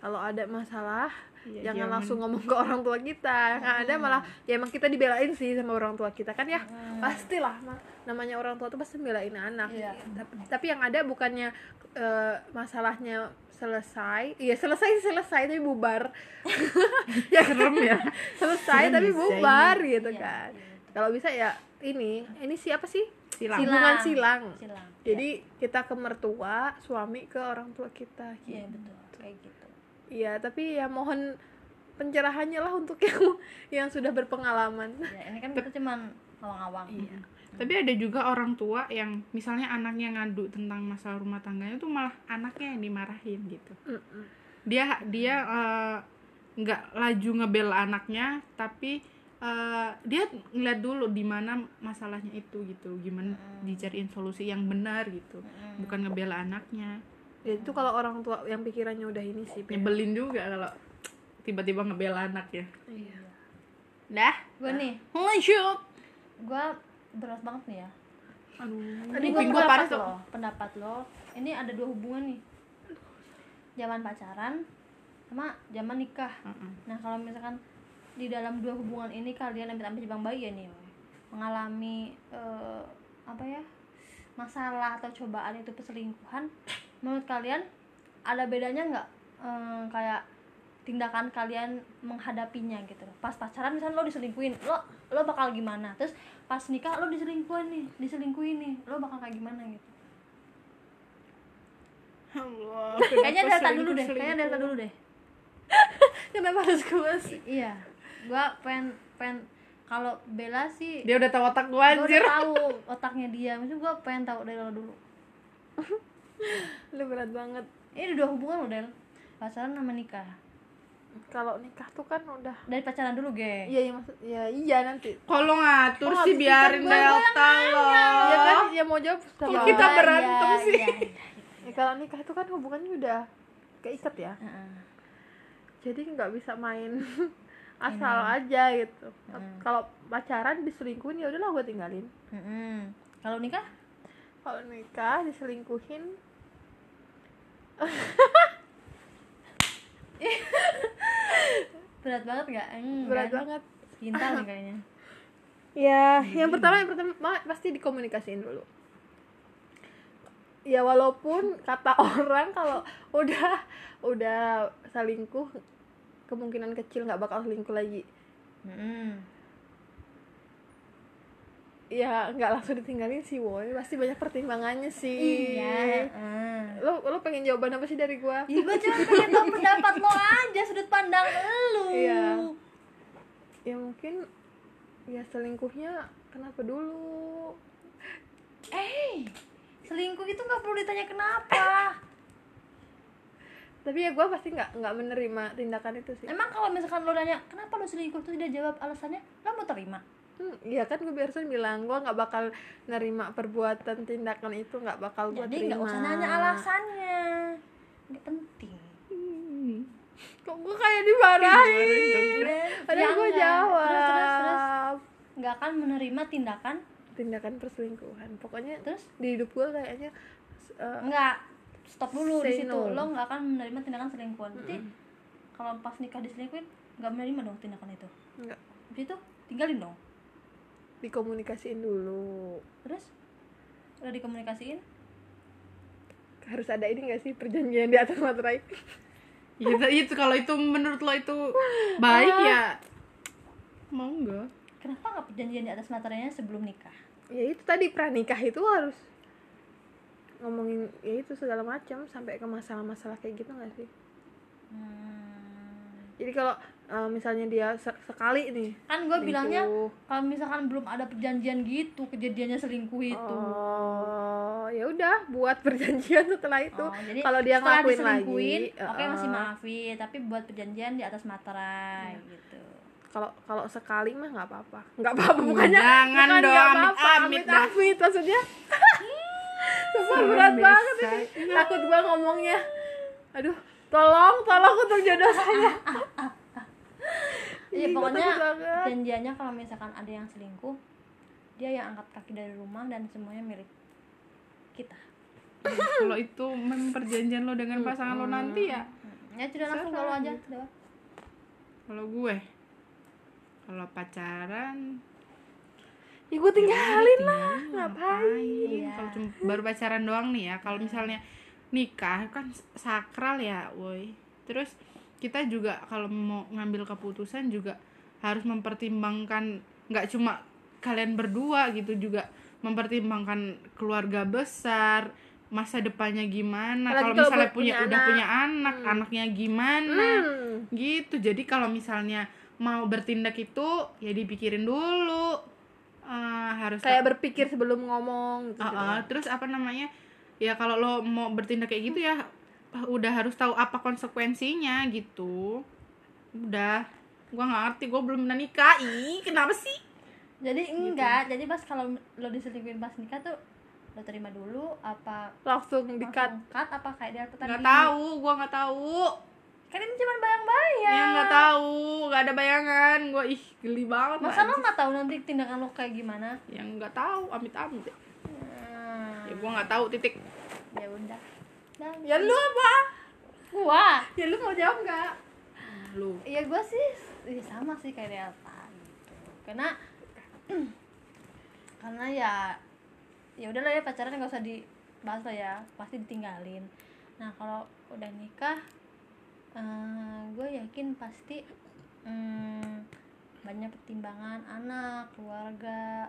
Kalau ada masalah Iya, jangan jangan. langsung ngomong ke orang tua kita. Nggak ada malah ya emang kita dibelain sih sama orang tua kita. Kan ya pastilah Ma. namanya orang tua tuh pasti belain anak. Iya. tapi, tapi yang ada bukannya eh, masalahnya selesai. Iya selesai selesai tapi bubar. (laughs) Ya serem ya. Selesai tapi bubar gitu Iya, kan. Kalau bisa ya ini ini siapa sih silang hubungan silang Silang. jadi kita ke mertua suami ke orang tua kita Iya betul, kayak gitu. Iya, tapi ya mohon pencerahannya lah untuk (laughs) yang yang sudah berpengalaman. Ya ini kan kita cuman awang-awang. Iya. tapi ada juga orang tua yang misalnya anaknya ngadu tentang masalah rumah tangganya tuh malah anaknya yang dimarahin gitu dia dia eh, nggak laju ngebela anaknya tapi eh, dia ngeliat dulu di mana masalahnya itu gitu gimana dicariin solusi yang benar gitu bukan ngebela anaknya. Ya itu kalau orang tua yang pikirannya udah ini sih nyebelin juga kalau tiba-tiba ngebela anak ya. Iya. Dah. Gue nih. Lanjut. Gue berat banget nih ya. Aduh. Tadi gue pendapat lo, pendapat lo. Ini ada dua hubungan nih. Zaman pacaran sama zaman nikah. Heeh. Nah, kalau misalkan di dalam dua hubungan ini kalian amit-amit jebang bayi ya nih, mengalami eh, apa ya? masalah atau cobaan itu perselingkuhan, menurut kalian ada bedanya nggak Eh, kayak tindakan kalian menghadapinya gitu loh. Pas pacaran misalnya lo diselingkuin, lo lo bakal gimana? Terus pas nikah lo diselingkuhin nih, diselingkuhin nih, lo bakal kayak gimana gitu? Allah, Kayaknya data dulu deh, kayaknya data dulu deh. (laughs) kenapa harus gue sih iya, gua pengen pengen kalau Bella sih dia udah tahu otak gua gua anjir. udah tahu otaknya dia, maksudnya gua pengen tahu dari lo dulu. (laughs) lu berat banget. Ini dua hubungan lo Del, pacaran sama nikah. kalau nikah tuh kan udah Dari pacaran dulu, ge. iya iya maksud ya iya nanti. Kalau ngatur Oh, sih? biarin gua- Delta loh. Ya kan? Ya mau jawab. Kok kita Iya, berantem iya, sih? iya, iya. Ya, kalau nikah itu kan hubungannya udah keikat ya. Heeh. jadi nggak bisa main (laughs) asal aja gitu Hmm. kalau pacaran diselingkuhin ya udahlah gue tinggalin Mm-mm. Kalau nikah? kalau nikah diselingkuhin Berat banget gak? Hmm, berat kan? banget Cinta nih kayaknya. ya yang pertama yang pertama pasti dikomunikasiin dulu ya walaupun kata (laughs) orang kalau udah udah selingkuh kemungkinan kecil nggak bakal selingkuh lagi Mm-mm. ya nggak langsung ditinggalin sih woi pasti banyak pertimbangannya sih Iya. lo lo pengen jawaban apa sih dari gua Ya gue cuma pengen tahu pendapat lo aja, sudut pandang lo. Iya. ya mungkin ya selingkuhnya kenapa dulu Eh, selingkuh itu nggak perlu ditanya kenapa. Tapi ya gua pasti nggak nggak menerima tindakan itu sih. Emang kalau misalkan lo nanya kenapa lo selingkuh? Tuh dia jawab alasannya, lo mau terima? Hmm, iya kan gue barusan bilang gue nggak bakal nerima perbuatan tindakan itu nggak bakal gue Jadi terima. nggak usah nanya alasannya, nggak penting. Hmm. (laughs) kok gue kayak dimarahin? Dan padahal ya gue enggak. jawab Terus terus terus. nggak akan menerima tindakan. Tindakan perselingkuhan. Pokoknya terus? di hidup gue kayaknya uh, nggak stop dulu di situ. no. Lo nggak akan menerima tindakan selingkuhan. Jadi kalau pas nikah diselingkuhin nggak menerima dong tindakan itu. nggak itu tinggalin dong. dikomunikasiin dulu Terus udah dikomunikasiin harus ada ini gak sih perjanjian di atas materai (laughs) Ya, itu kalau itu menurut lo itu baik ya mau nggak kenapa nggak perjanjian di atas materinya sebelum nikah ya itu tadi pranikah itu harus ngomongin ya itu segala macam sampai ke masalah-masalah kayak gitu gak sih hmm. jadi kalau uh, misalnya dia se- sekali nih kan gue bilangnya kalau misalkan belum ada perjanjian gitu kejadiannya selingkuh itu Oh, ya udah buat (laughs) perjanjian setelah itu. Oh, jadi Kalau dia setelah ngelakuin lagi, oke uh-uh. masih maafin tapi buat perjanjian di atas materai Iya. gitu Kalau kalau sekali mah nggak apa-apa. Nggak apa-apa bukannya. Jangan bukan dong, nggak apa-apa, amit-amit dah. amit maksudnya. Sumpah (laughs) Serem berat deh, banget ini. Takut gua ngomongnya. Aduh, tolong, tolong untuk jodoh saya. Iya pokoknya perjanjiannya kalau misalkan ada yang selingkuh dia yang angkat kaki dari rumah dan semuanya milik kita kalau itu memang perjanjian lo dengan pasangan lo nanti ya ya sudah langsung kalau aja gitu. kalau gue kalau pacaran Ya gue tinggalin lah. tinggalin, ngapain? Iya. kalau cuma baru pacaran doang nih ya kalau misalnya nikah kan sakral ya woi terus kita juga kalau mau ngambil keputusan juga harus mempertimbangkan nggak cuma kalian berdua gitu juga mempertimbangkan keluarga besar masa depannya gimana kalau misalnya punya punya udah anak. punya anak Hmm. anaknya gimana Hmm. gitu jadi kalau misalnya mau bertindak itu ya dipikirin dulu Eh, harus Kayak berpikir sebelum ngomong gitu. Uh-uh, terus apa namanya? Ya kalau lo mau bertindak kayak gitu ya uh, udah harus tahu apa konsekuensinya gitu. Udah. Gua nggak ngerti gua belum pernah nikah ih kenapa sih? Jadi enggak. Jadi pas kalau lo diselingkuhin pas nikah tuh lo terima dulu apa langsung dikat cut apa kayak dia tadi? Nggak tahu gua nggak tahu kan ini cuma bayang-bayang. Ya nggak tahu. Nggak ada bayangan. Gua ih geli banget masa lo nggak tahu nanti tindakan lo kayak gimana? Yang nggak tahu. Amit amit hmm. ya gua nggak tahu titik. Ya udah. Dah. ya lu apa? Gua? Ya lu mau jawab nggak? Lu. Ya gua sih ya sama sih kayak Delta gitu. Karena (clears throat) karena ya ya udahlah ya pacaran nggak usah dibahas lah ya. Pasti ditinggalin. Nah kalau udah nikah gue yakin pasti mm, banyak pertimbangan anak keluarga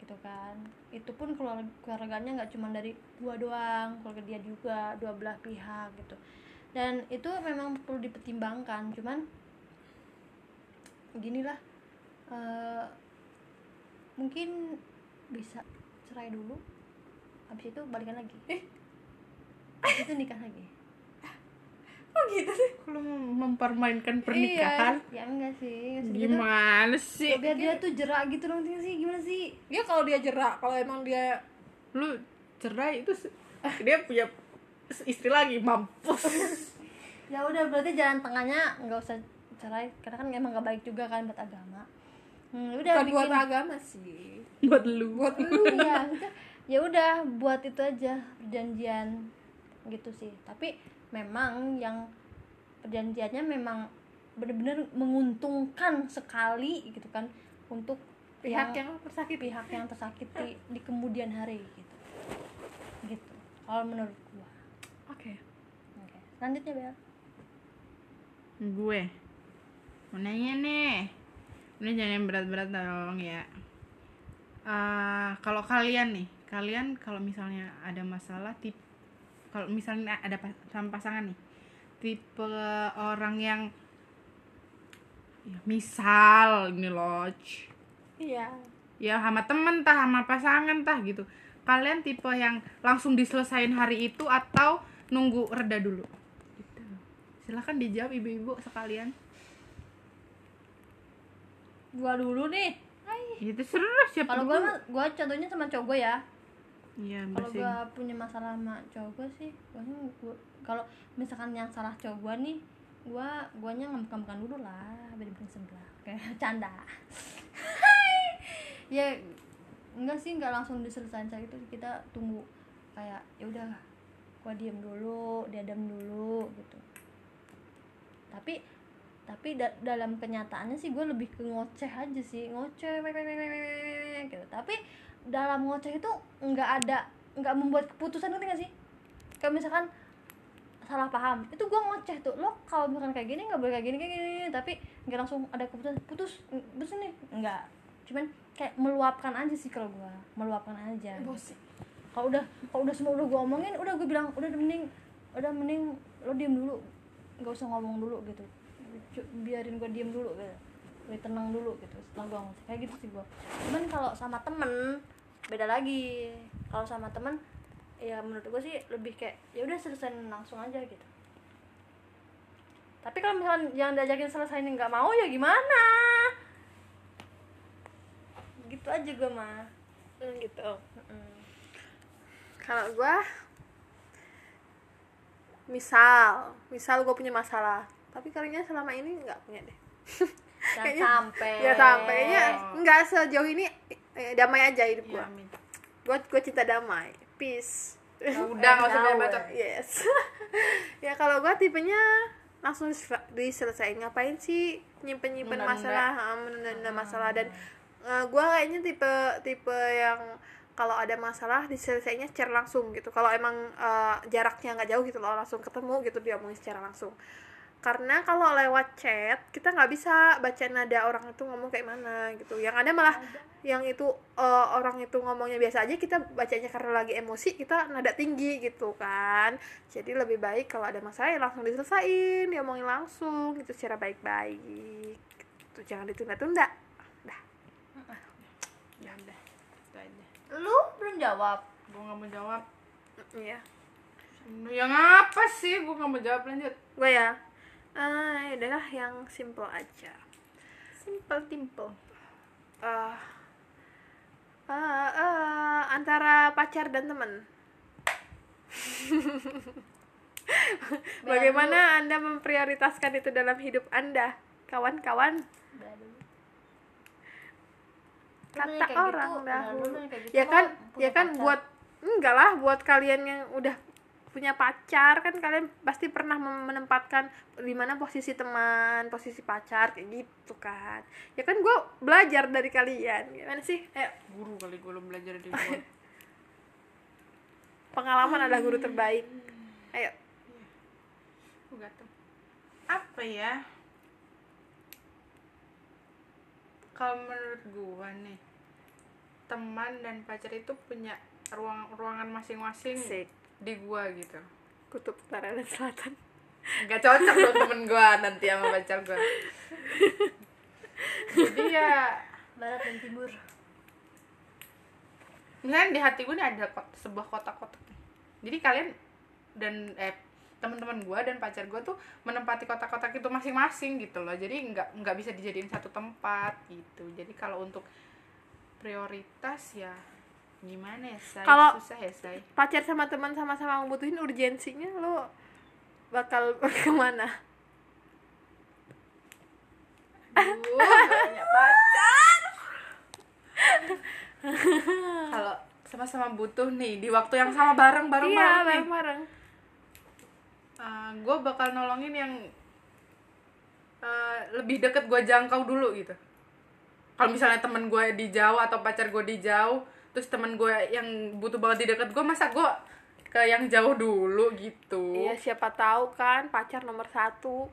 gitu kan. Itu pun keluarga keluarganya nggak cuma dari gua doang keluarga dia juga dua belah pihak gitu. Dan itu memang perlu dipertimbangkan cuman ginilah eh, mungkin bisa cerai dulu habis itu balikan lagi. Eh. habis itu nikah lagi oh gitu sih? Lu mempermainkan pernikahan? ya enggak sih gitu, gimana sih? Biar dia tuh jerak gitu dong sih gimana sih? Dia kalau dia jerak kalau emang dia lu cerai itu dia punya istri lagi mampus. (laughs) Ya udah berarti jalan tengahnya nggak usah cerai karena kan emang gak baik juga kan buat agama. Hmm, udah bukan buat bikin agama sih. Buat lu. Buat (laughs) lu. Iya maksudnya, ya udah buat itu aja perjanjian gitu sih. Tapi memang yang perjanjiannya memang benar-benar menguntungkan sekali gitu kan untuk pihak yang tersakiti. pihak yang tersakiti (laughs) di kemudian hari gitu. Gitu kalau menurut gua. Oke. Oke selanjutnya Bel. Gue mau nanya nih. Ini jangan yang berat-berat dong ya. Eh, kalau kalian nih kalian kalau misalnya ada masalah tip kalau misalnya ada pas, sama pasangan nih tipe orang yang ya, misal ini loh iya. Ya sama temen tah sama pasangan tah gitu. Kalian tipe yang langsung diselesain hari itu atau nunggu reda dulu? Gitu. silahkan dijawab ibu-ibu sekalian. Gua dulu nih. Itu seru siapa kalau gua gua contohnya sama cowok gua ya iya kalau gua punya masalah sama cowok gua sih gua kalau misalkan yang salah cowok gua nih gua guanya ngambek-ngambekan dulu lah biar bikin sebelah kayak (laughs) canda. Ya enggak sih enggak langsung diselesaikan gitu kita tunggu kayak ya udah gua diem dulu dia diem dulu gitu. Tapi tapi da- dalam kenyataannya sih gue lebih ke ngoceh aja sih ngoceh gitu. Tapi dalam ngoceh itu nggak ada nggak membuat keputusan ngerti gak sih? Kayak misalkan salah paham itu gue ngoceh tuh lo kalau misalkan kayak gini nggak boleh kayak gini kayak gini tapi nggak langsung ada keputusan putus putus nih nggak. Cuman kayak meluapkan aja sih kalau gue meluapkan aja. Kalau udah kalau udah semua udah gue omongin udah gue bilang udah mending udah mending lo diem dulu nggak usah ngomong dulu gitu. Biarin gue diem dulu gitu gue tenang dulu gitu setelah gue kayak gitu sih gue cuman kalau sama temen beda lagi. Kalau sama temen ya menurut gue sih lebih kayak ya udah selesai langsung aja gitu. Tapi kalau misalkan yang diajakin selesai ini nggak mau ya gimana? Gitu aja gue mah. Hmm, gitu. Mm-mm. kalau gua misal misal gue punya masalah tapi kayaknya selama ini nggak punya deh (laughs) Kayaknya- sampai. ya sampai. Kayaknya nggak sejauh ini eh, damai aja hidup Iya, gua. gua gua cinta damai. Peace. Udah nggak usah bacot yes. (laughs) Ya kalau gua tipenya langsung dis- diselesaikan ngapain sih nyimpen nyimpen masalah? Ah, menunda masalah. Dan eh, gua kayaknya tipe tipe yang kalau ada masalah diselesainya secara langsung gitu. Kalau emang eh, jaraknya nggak jauh gitu loh langsung ketemu gitu dia secara langsung karena kalau lewat chat kita nggak bisa baca nada orang itu ngomong kayak mana gitu. Yang ada malah yang itu eh, orang itu ngomongnya biasa aja kita bacanya karena lagi emosi kita nada tinggi gitu kan. Jadi lebih baik kalau ada masalah ya langsung diselesain diomongin langsung gitu secara baik-baik gitu. Jangan ditunda-tunda. Dah. Ya udah. Lu belum jawab? Gue nggak mau jawab. Iya. Yang apa sih? Gue nggak mau jawab lanjut. Gue ya ah ya udahlah yang simple aja. Simple simple eh eh, eh, antara pacar dan teman. (laughs) Bagaimana Anda memprioritaskan itu dalam hidup Anda, kawan-kawan? Lu Kata orang gitu, dahulu. gitu, Ya kan, ya kan pacar. buat enggak lah buat kalian yang udah punya pacar kan kalian pasti pernah menempatkan di mana posisi teman, posisi pacar kayak gitu kan. Ya kan gue belajar dari kalian. Gimana sih? Ayo, guru kali gue belajar dari gue (laughs) pengalaman adalah guru terbaik. Ayo. Apa ya kalau menurut gue nih teman dan pacar itu punya ruang ruangan masing-masing. Di gua gitu. Kutub Utara dan Selatan. nggak cocok dong temen gua nanti sama pacar gua. Jadi ya barat dan timur. misalnya di hati gue nih ada sebuah kotak-kotak jadi kalian dan eh teman-teman gue dan pacar gue tuh menempati kotak-kotak itu masing-masing gitu loh. Jadi nggak nggak bisa dijadiin satu tempat gitu. Jadi kalau untuk prioritas ya gimana ya saya Kalau- susah ya saya Pacar sama teman sama-sama membutuhin urgensinya lo bakal (laughs) ke mana? banyak pacar. Kalau sama-sama butuh nih di waktu yang sama bareng-bareng Iya, bareng nih. bareng-bareng. gue bakal nolongin yang eh, lebih deket gue jangkau dulu gitu. Kalau misalnya temen gue di jauh atau pacar gue di jauh terus temen gue yang butuh banget di deket gue masa gue ke yang jauh dulu? Gitu. Iya, siapa tahu kan pacar nomor satu.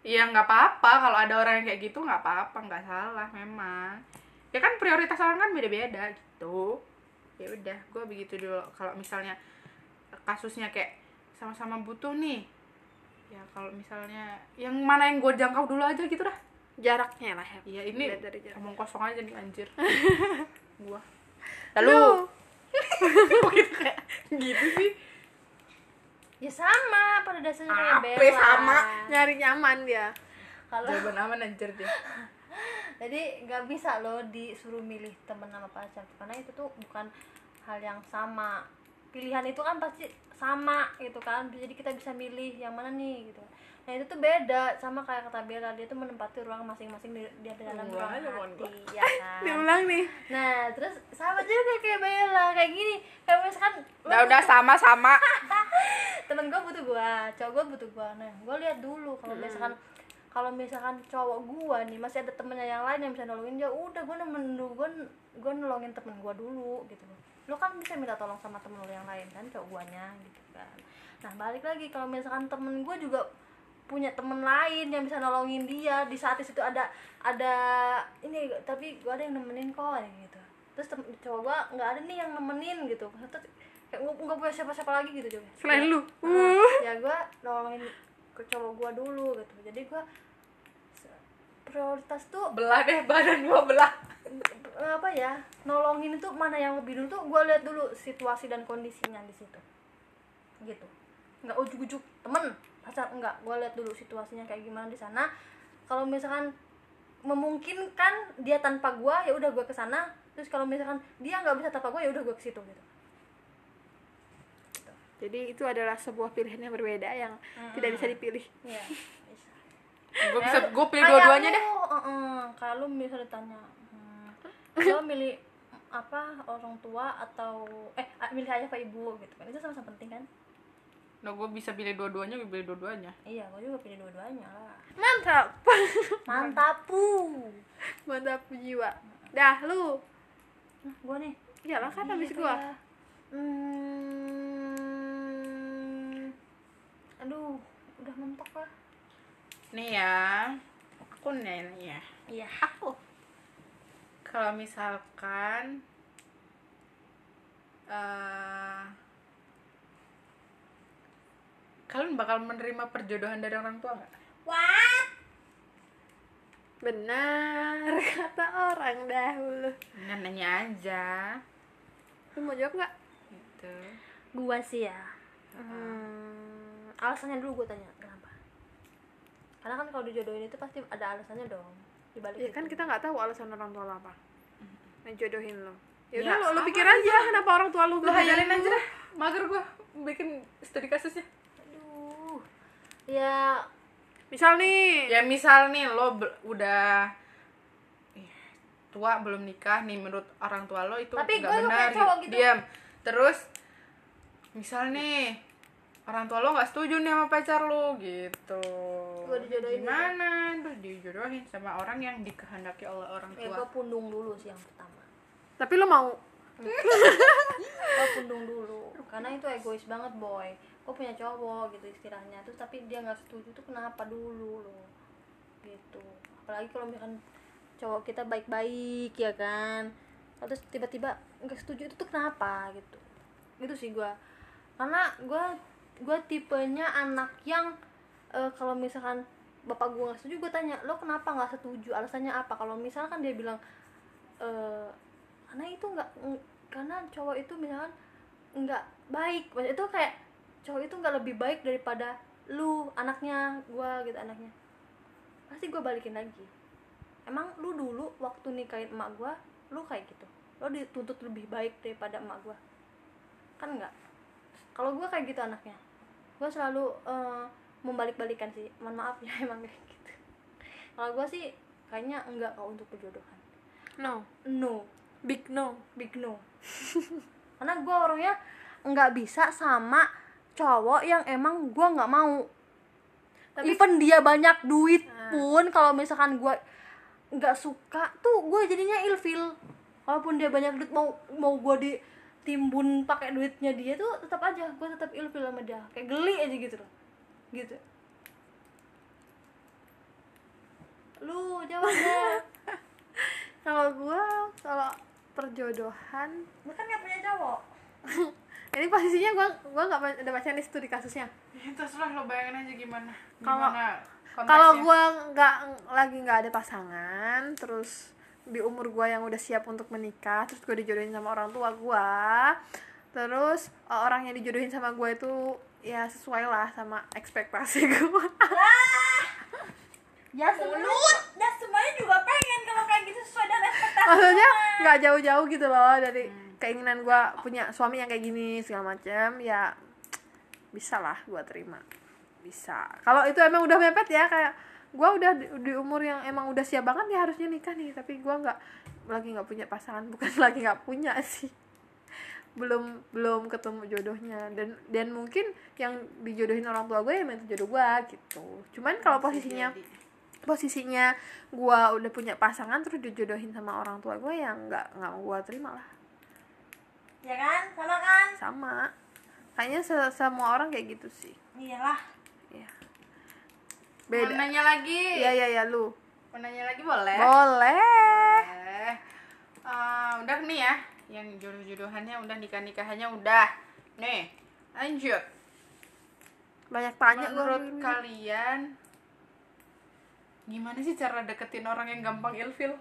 Iya nggak apa-apa. Kalau ada orang yang kayak gitu nggak apa-apa nggak salah memang. Ya kan prioritas orang kan beda-beda gitu. Ya udah gue begitu dulu. Kalau misalnya kasusnya kayak sama-sama butuh nih ya kalau misalnya yang mana yang gue jangkau dulu aja gitu dah. Jaraknya lah ya. iya ini Lihat dari jarak. ngomong kosong aja nih anjir. (laughs) Gua Lu, lalu (laughs) gitu kayak gitu sih. Ya sama pada dasarnya kayak Bella sama? nyari nyaman dia. kalau jawaban aman anjir dia. (laughs) Jadi nggak bisa loh disuruh milih temen sama pacar. Karena itu tuh bukan hal yang sama. Pilihan itu kan pasti sama gitu kan. Jadi kita bisa milih yang mana nih gitu nah itu tuh beda sama kayak kata Bella dia tuh menempati ruang masing-masing di, di dalam Gua ruang hati ya (laughs) kan? Diulang nih. nah terus sama juga kayak Bella kayak gini. Kayak misalkan lo udah udah sama-sama. (laughs) Temen gue butuh gue cowok gue butuh gue nah gue lihat dulu kalau misalkan kalau misalkan cowok gue nih masih ada temennya yang lain yang bisa nolongin dia udah gue nemen dulu gue gue nolongin temen gue dulu gitu. Loh lo kan bisa minta tolong sama temen lo yang lain kan cowok guanya gitu kan. Nah balik lagi kalau misalkan temen gue juga punya temen lain yang bisa nolongin dia. Di saat itu ada ada ini tapi gue ada yang nemenin kok gitu. Terus tem- cowok gue nggak ada nih yang nemenin gitu. Terus kayak nggak nggak punya siapa-siapa lagi gitu coba Selain lu. ya gue nolongin ke cowok gue dulu gitu. Jadi gue prioritas tuh belah deh badan gua belah. Apa ya nolongin itu mana yang lebih dulu tuh gue lihat dulu situasi dan kondisinya di situ. Gitu. Nggak ujuk-ujuk temen pacar enggak gue lihat dulu situasinya kayak gimana di sana. Kalau misalkan memungkinkan dia tanpa gue ya udah gue ke sana terus kalau misalkan dia nggak bisa tanpa gue ya udah gue ke situ gitu. Jadi itu adalah sebuah pilihan yang berbeda yang tidak bisa dipilih. Iya, bisa. gua bisa gua pilih dua-duanya deh. uh-uh, kayak lu misalnya ditanya hmm, lo milih apa orang tua atau eh milih ayah apa ibu gitu kan. Itu sama-sama penting kan nah gua bisa pilih dua-duanya gua pilih dua-duanya iya gue juga pilih dua-duanya lah Mantap. (laughs) mantap pu Mantap jiwa. Dah lu. nah, gue nih Iyalah kan habis gua. ya? hmm, aduh udah mentok lah nih ya aku nih ya iya aku kalau misalkan eh kalian bakal menerima perjodohan dari orang tua nggak? what Benar (laughs) kata orang dahulu. Nanya aja Lu mau jawab nggak? gitu gua sih ya Hmm. alasannya dulu gue tanya kenapa karena kan kalau dijodohin itu pasti ada alasannya dong dibalik ya kan itu. kita nggak tahu alasan orang tua lo apa ngejodohin lo ya Ya, udah lo, pikir aja kenapa orang tua lo Lu hayalin aja dah. Mager gua bikin studi kasusnya. Ya misal nih Ya misal nih lo udah tua belum nikah nih menurut orang tua lo itu Tapi tuh benar. gitu. Diam. Terus misal nih orang tua lo nggak setuju nih sama pacar lo gitu. Gua dijodohin Gimana? Terus dijodohin sama orang yang dikehendaki oleh orang ya tua. gue pundung dulu sih yang pertama tapi lo mau (laughs) gue pundung dulu karena itu egois banget boy gue punya cowok gitu istilahnya. Terus tapi dia nggak setuju tuh kenapa dulu lo gitu. Apalagi kalau misalkan cowok kita baik-baik ya kan. Terus tiba-tiba nggak setuju itu tuh kenapa gitu. Gitu sih gue karena gue gue tipenya anak yang eh, kalau misalkan bapak gue nggak setuju gue tanya lo kenapa nggak setuju? Alasannya apa? Kalau misalkan dia bilang eh karena itu nggak ng- karena cowok itu misalkan nggak baik. Itu kayak cowok itu nggak lebih baik daripada lu anaknya gua gitu anaknya. Pasti gue balikin lagi. Emang lu dulu waktu nikahin emak gua lu kayak gitu? Lo dituntut lebih baik daripada emak gua? Kan enggak kalau gua kayak gitu anaknya gua selalu eh, membalik-balikan sih. Mohon maaf ya (laughs) emang kayak gitu. Kalau gua sih kayaknya enggak kalau untuk perjodohan no. No. Big no. Big no. (laughs) Karena gue orangnya nggak bisa sama cowok yang emang gue nggak mau. Tapi- even dia banyak duit Nah. pun kalau misalkan gue nggak suka tuh gue jadinya ilfil. Walaupun dia banyak duit mau mau gue ditimbun pakai duitnya dia tuh tetap aja gue tetap ilfil sama dia. Kayak geli aja gitu loh. Gitu. Lu jawab deh. (laughs) Kalau gua kalau perjodohan lu kan nggak punya cowok (laughs) ini posisinya gua gua nggak udah baca nih studi kasusnya. Ya, terserah lo bayangin aja gimana. Kalau- Gimana kalau gua nggak lagi nggak ada pasangan terus di umur gua yang udah siap untuk menikah terus gua dijodohin sama orang tua gua terus eh, orang yang dijodohin sama gua itu ya sesuai lah sama ekspektasi gua. Ya semuanya ya semuanya juga pengen kalau kayak gitu sesuai dengan ekspektasi maksudnya nggak jauh-jauh gitu loh dari keinginan gua punya suami yang kayak gini segala macam ya bisa lah gua terima. Bisa. Kalau itu emang udah mepet ya kayak gua udah di, di umur yang emang udah siap banget ya harusnya nikah nih. Tapi gua nggak lagi nggak punya pasangan (laughs) bukan lagi nggak punya sih. Belum belum ketemu jodohnya. Dan dan mungkin yang dijodohin orang tua gue ya emang itu jodoh gue gitu. Cuman kalau posisinya posisinya gua udah punya pasangan terus dijodohin sama orang tua gue yang nggak nggak gue terima lah ya kan sama kan sama kayaknya se- semua orang kayak gitu sih iyalah ya Mau beda nanya lagi? iya iya ya lu Mau nanya lagi boleh? boleh Boleh. Eh, udah nih ya, yang jodoh-jodohannya udah nikah-nikahannya udah. Nih, lanjut. banyak tanya Menurut ini. kalian gimana sih cara deketin orang yang gampang ilfil?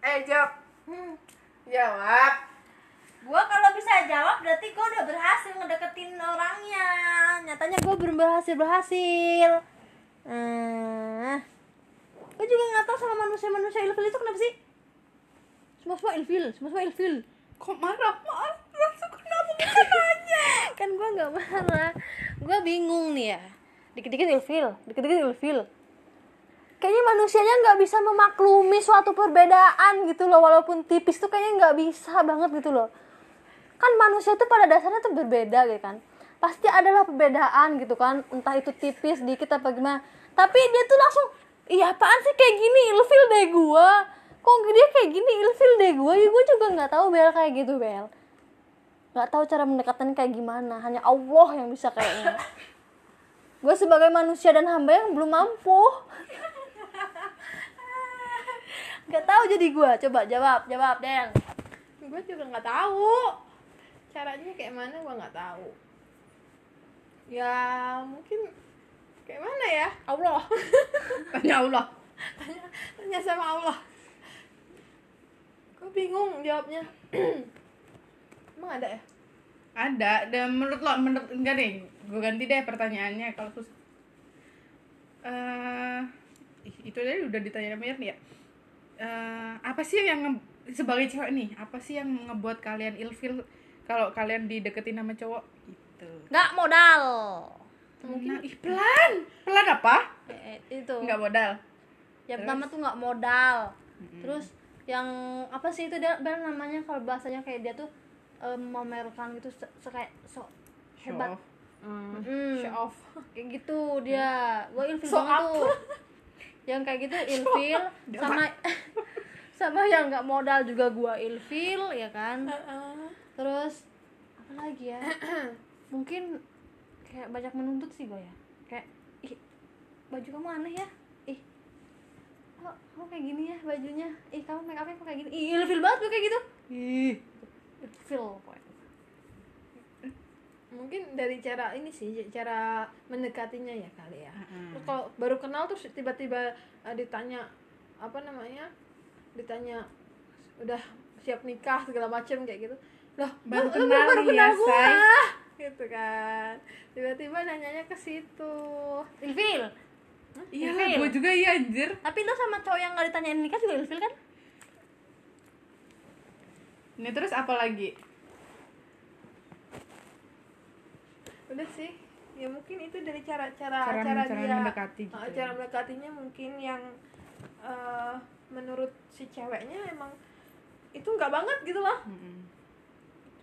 Eh, jawab. hmm. Jawab. Gue kalau bisa jawab berarti gue udah berhasil ngedeketin orangnya nyatanya gue belum berhasil berhasil hmm. gue juga nggak tahu sama manusia manusia ilfil itu kenapa sih semua semua ilfil semua semua ilfil Kok marah? Marah. Langsung kenapa bisa (laughs) nanya? kan gue nggak marah gue bingung nih ya dikit-dikit ilfil dikit-dikit ilfil kayaknya manusianya nggak bisa memaklumi suatu perbedaan gitu loh walaupun tipis tuh kayaknya nggak bisa banget gitu loh kan manusia tuh pada dasarnya tuh berbeda gitu kan. Pasti adalah perbedaan gitu kan. Entah itu tipis dikit apa gimana. Tapi dia tuh langsung iya apaan sih kayak gini? Ilfil deh gua. Kok dia kayak gini? Ilfil deh gua. Ya gua juga nggak tahu bel kayak gitu bel. Nggak tahu cara mendekatan kayak gimana. Hanya Allah yang bisa kayaknya. Gue sebagai manusia dan hamba yang belum mampu. Nggak tahu jadi gue coba jawab jawab Del. Gue juga nggak tahu caranya kayak mana gue nggak tahu ya mungkin kayak mana ya Allah (laughs) Tanya Allah. tanya tanya sama Allah gue bingung jawabnya (clears throat) emang ada ya Ada. Dan menurut lo, menurut enggak deh. Gue ganti deh pertanyaannya kalau susah. eh ih, itu tadi udah ditanya Mir nih ya Eh, apa sih yang sebagai cewek nih apa sih yang ngebuat kalian ilfil kalau kalian dideketin sama cowok gitu. Nggak modal. Mungkin ih pelan. Pelan apa? Eh, eh, itu. Nggak modal. Yang pertama tuh nggak modal. Terus yang apa sih itu dia Bel namanya? Kalau bahasanya kayak dia tuh em, memamerkan gitu se, se- kayak so Show hebat. off. Hmm. Mm, show off. Kayak gitu dia. Gue ilfil So banget up. tuh. Yang kayak gitu ilfil sama (laughs) sama yang nggak modal juga gua ilfil ya kan terus apa lagi ya? (clears throat) Mungkin kayak banyak menuntut sih gue ya. Kayak ih baju kamu aneh ya. Ih kok kamu kayak gini ya bajunya? Ih kamu make upnya kok kayak gini? Ih ilfil banget gue kayak gitu. Ih. Ilfil pokoknya mungkin dari cara ini sih cara mendekatinya ya kali ya. Mm-mm. Terus kalau baru kenal terus tiba-tiba eh, ditanya apa namanya ditanya udah siap nikah segala macam kayak gitu loh Baru lu- lu kenal baru ya, kenal gua. say. gitu kan. Tiba-tiba nanyanya ke situ. Ilfil? Iya Ilfil. gue juga iya anjir. Tapi lo sama cowok yang nggak ditanyain nikah juga ilfil kan? Ini terus apa lagi? Udah sih. Ya mungkin itu dari cara cara Cara- cara, cara dia. mendekati gitu uh, ya. cara mendekatinya mungkin yang uh, menurut si ceweknya emang itu nggak banget gitu loh. Mm-mm.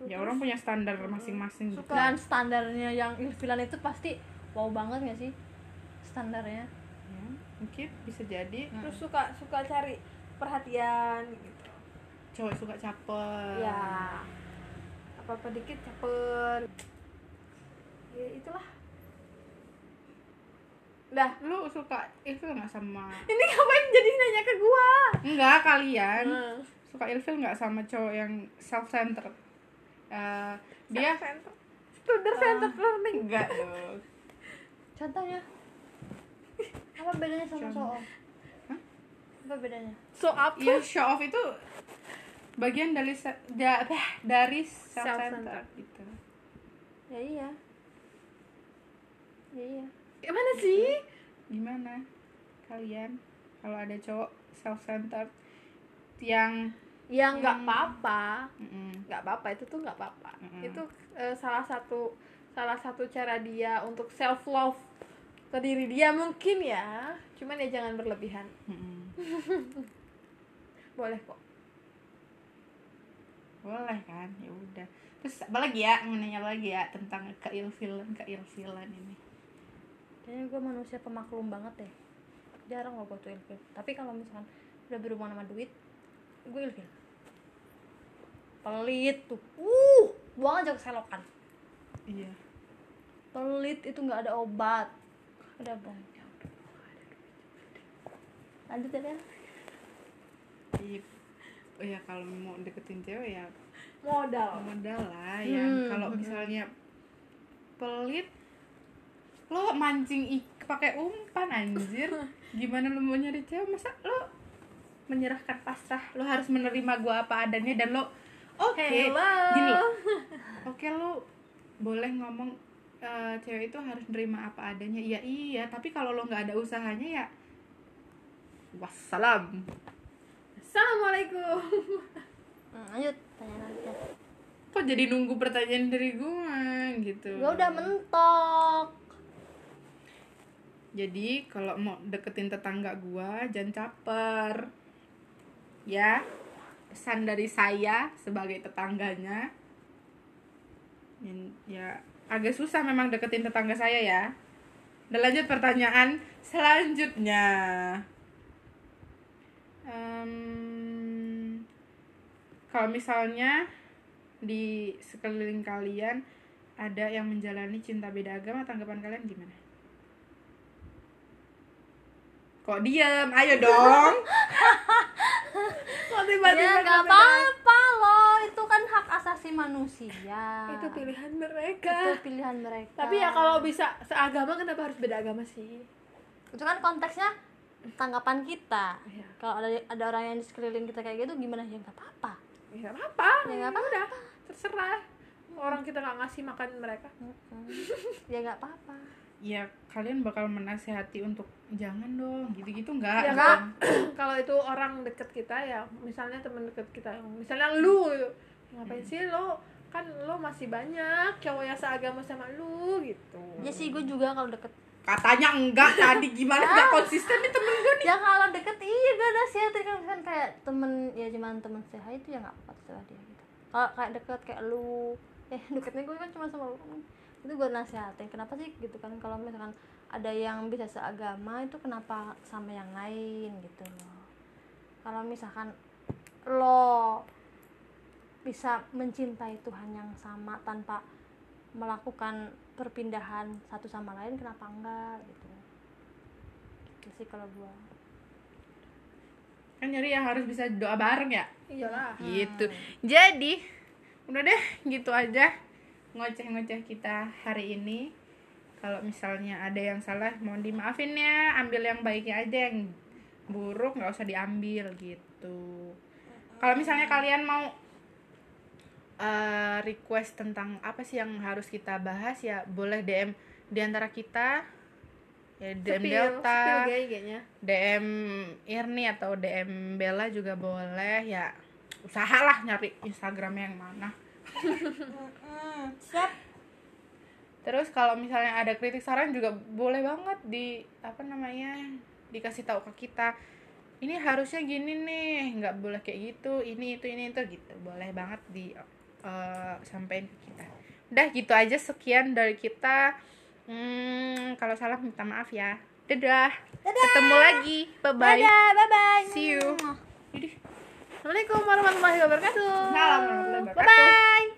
Ya terus orang punya standar masing-masing gitu. dan standarnya yang ilfilan itu pasti wow banget gak sih? Standarnya. Ya, mungkin bisa jadi. Terus suka suka cari perhatian gitu. Cowok suka caper. Ya. Apa apa dikit caper. Ya itulah. Dah lu suka ilfil nggak sama ini ngapain jadi nanya ke gua? Enggak kalian. Hmm. suka ilfil nggak sama cowok yang self centered Eh, dia center. Student center learning enggak dong. Contohnya? Apa bedanya sama Contoh. show off? Hah? apa bedanya? So up ya show off itu bagian dari se- da- eh, dari self Self-centered. gitu. Ya iya. Ya iya. Gimana sih? Gimana kalian kalau ada cowok self centered yang yang nggak Hmm. apa-apa. Mm-mm, nggak apa-apa itu tuh nggak apa-apa. Mm-mm. itu eh, salah satu salah satu cara dia untuk self love ke diri dia mungkin ya. Cuman ya jangan berlebihan. Mm-mm. (laughs) boleh kok. Boleh kan? Ya udah. Terus apa lagi ya? Mau nanya apa lagi ya tentang keilfilan keilfilan ini? Kayaknya gue manusia pemaklum banget deh. Jarang loh gue tuh ilfil. Tapi kalau misalkan udah berhubungan sama duit gue ilfil pelit tuh. Uh buang aja ke selokan. Iya. Pelit itu nggak ada obat. Udah buang lanjut ya. Iya. Oh ya kalau mau deketin cewek ya modal. modal lah yang Hmm, kalau hmm, misalnya pelit lo mancing ik pakai umpan anjir. (laughs) Gimana lo mau nyari cewek? Masa lo menyerahkan pasrah? Lo harus menerima gua apa adanya dan lo oke Hello. gini lo (laughs) oke lo boleh ngomong eh, cewek itu harus nerima apa adanya. Iya iya tapi kalau lo nggak ada usahanya ya wassalam. Assalamualaikum. Hmm, lanjut tanya kok jadi nunggu pertanyaan dari gua? Gitu. Gue udah mentok. Jadi kalau mau deketin tetangga gua jangan caper. Ya. Pesan dari saya sebagai tetangganya. Ya agak susah memang deketin tetangga saya ya. Dan lanjut pertanyaan selanjutnya. Em, kalau misalnya di sekeliling kalian ada yang menjalani cinta beda agama, tanggapan kalian gimana? Kok diem? Ayo dong. kok tiba-tiba ya nggak apa-apa loh. Itu kan hak asasi manusia. Itu pilihan itu mereka pilihan mereka. Tapi ya kalau bisa seagama kenapa harus beda agama sih? Itu kan konteksnya tanggapan kita. Iya. kalau ada ada orang yang di sekeliling kita kayak gitu gimana? Ya nggak apa-apa. Ya nggak apa-apa. Ya, nggak apa-apa. udah terserah. Orang kita nggak ngasih makan mereka. Ya nggak apa-apa ya kalian bakal menasehati untuk jangan dong gitu-gitu enggak Ya. Kak. (clears throat) kalau itu orang deket kita ya misalnya teman deket kita misalnya lu ngapain sih lo? Kan lo masih banyak cowok yang seagama sama lu gitu. Ya sih gue juga kalau deket. Katanya enggak tadi gimana? Enggak konsisten nih temen gue nih. Ya kalau deket iya gue udah sih kan kan kayak temen ya cuman temen sehat itu ya nggak apa setelah dia gitu. Kalau kayak deket kayak lu eh deketnya gue kan cuma sama lu itu gue nasihatin kenapa sih gitu kan? Kalau misalkan ada yang bisa seagama itu kenapa sama yang lain gitu loh? Kalau misalkan lo bisa mencintai Tuhan yang sama tanpa melakukan perpindahan satu sama lain kenapa enggak gitu? Gitu sih kalau gua. Kan nyari yang harus bisa doa bareng ya? Iyalah. Gitu. Jadi udah deh gitu aja ngoceh-ngoceh kita hari ini. Kalau misalnya ada yang salah mohon dimaafin ya. Ambil yang baiknya aja yang buruk nggak usah diambil gitu. Kalau misalnya kalian mau eh, request tentang apa sih yang harus kita bahas ya boleh DM di antara kita. Ya DM Delta kayaknya. DM Irni atau DM Bella juga boleh ya. Usahalah nyari Instagramnya yang mana siap terus kalau misalnya ada kritik saran juga boleh banget di apa namanya dikasih tahu ke kita. Ini harusnya gini nih nggak boleh kayak gitu ini itu ini itu gitu. Boleh banget di eh, sampein ke kita. Udah gitu aja sekian dari kita. Hmm, kalau salah minta maaf ya. Dadah, ketemu lagi. Bye bye dadah bye bye see you. Idih. Assalamualaikum warahmatullahi wabarakatuh. Salam warahmatullahi wabarakatuh. Bye bye.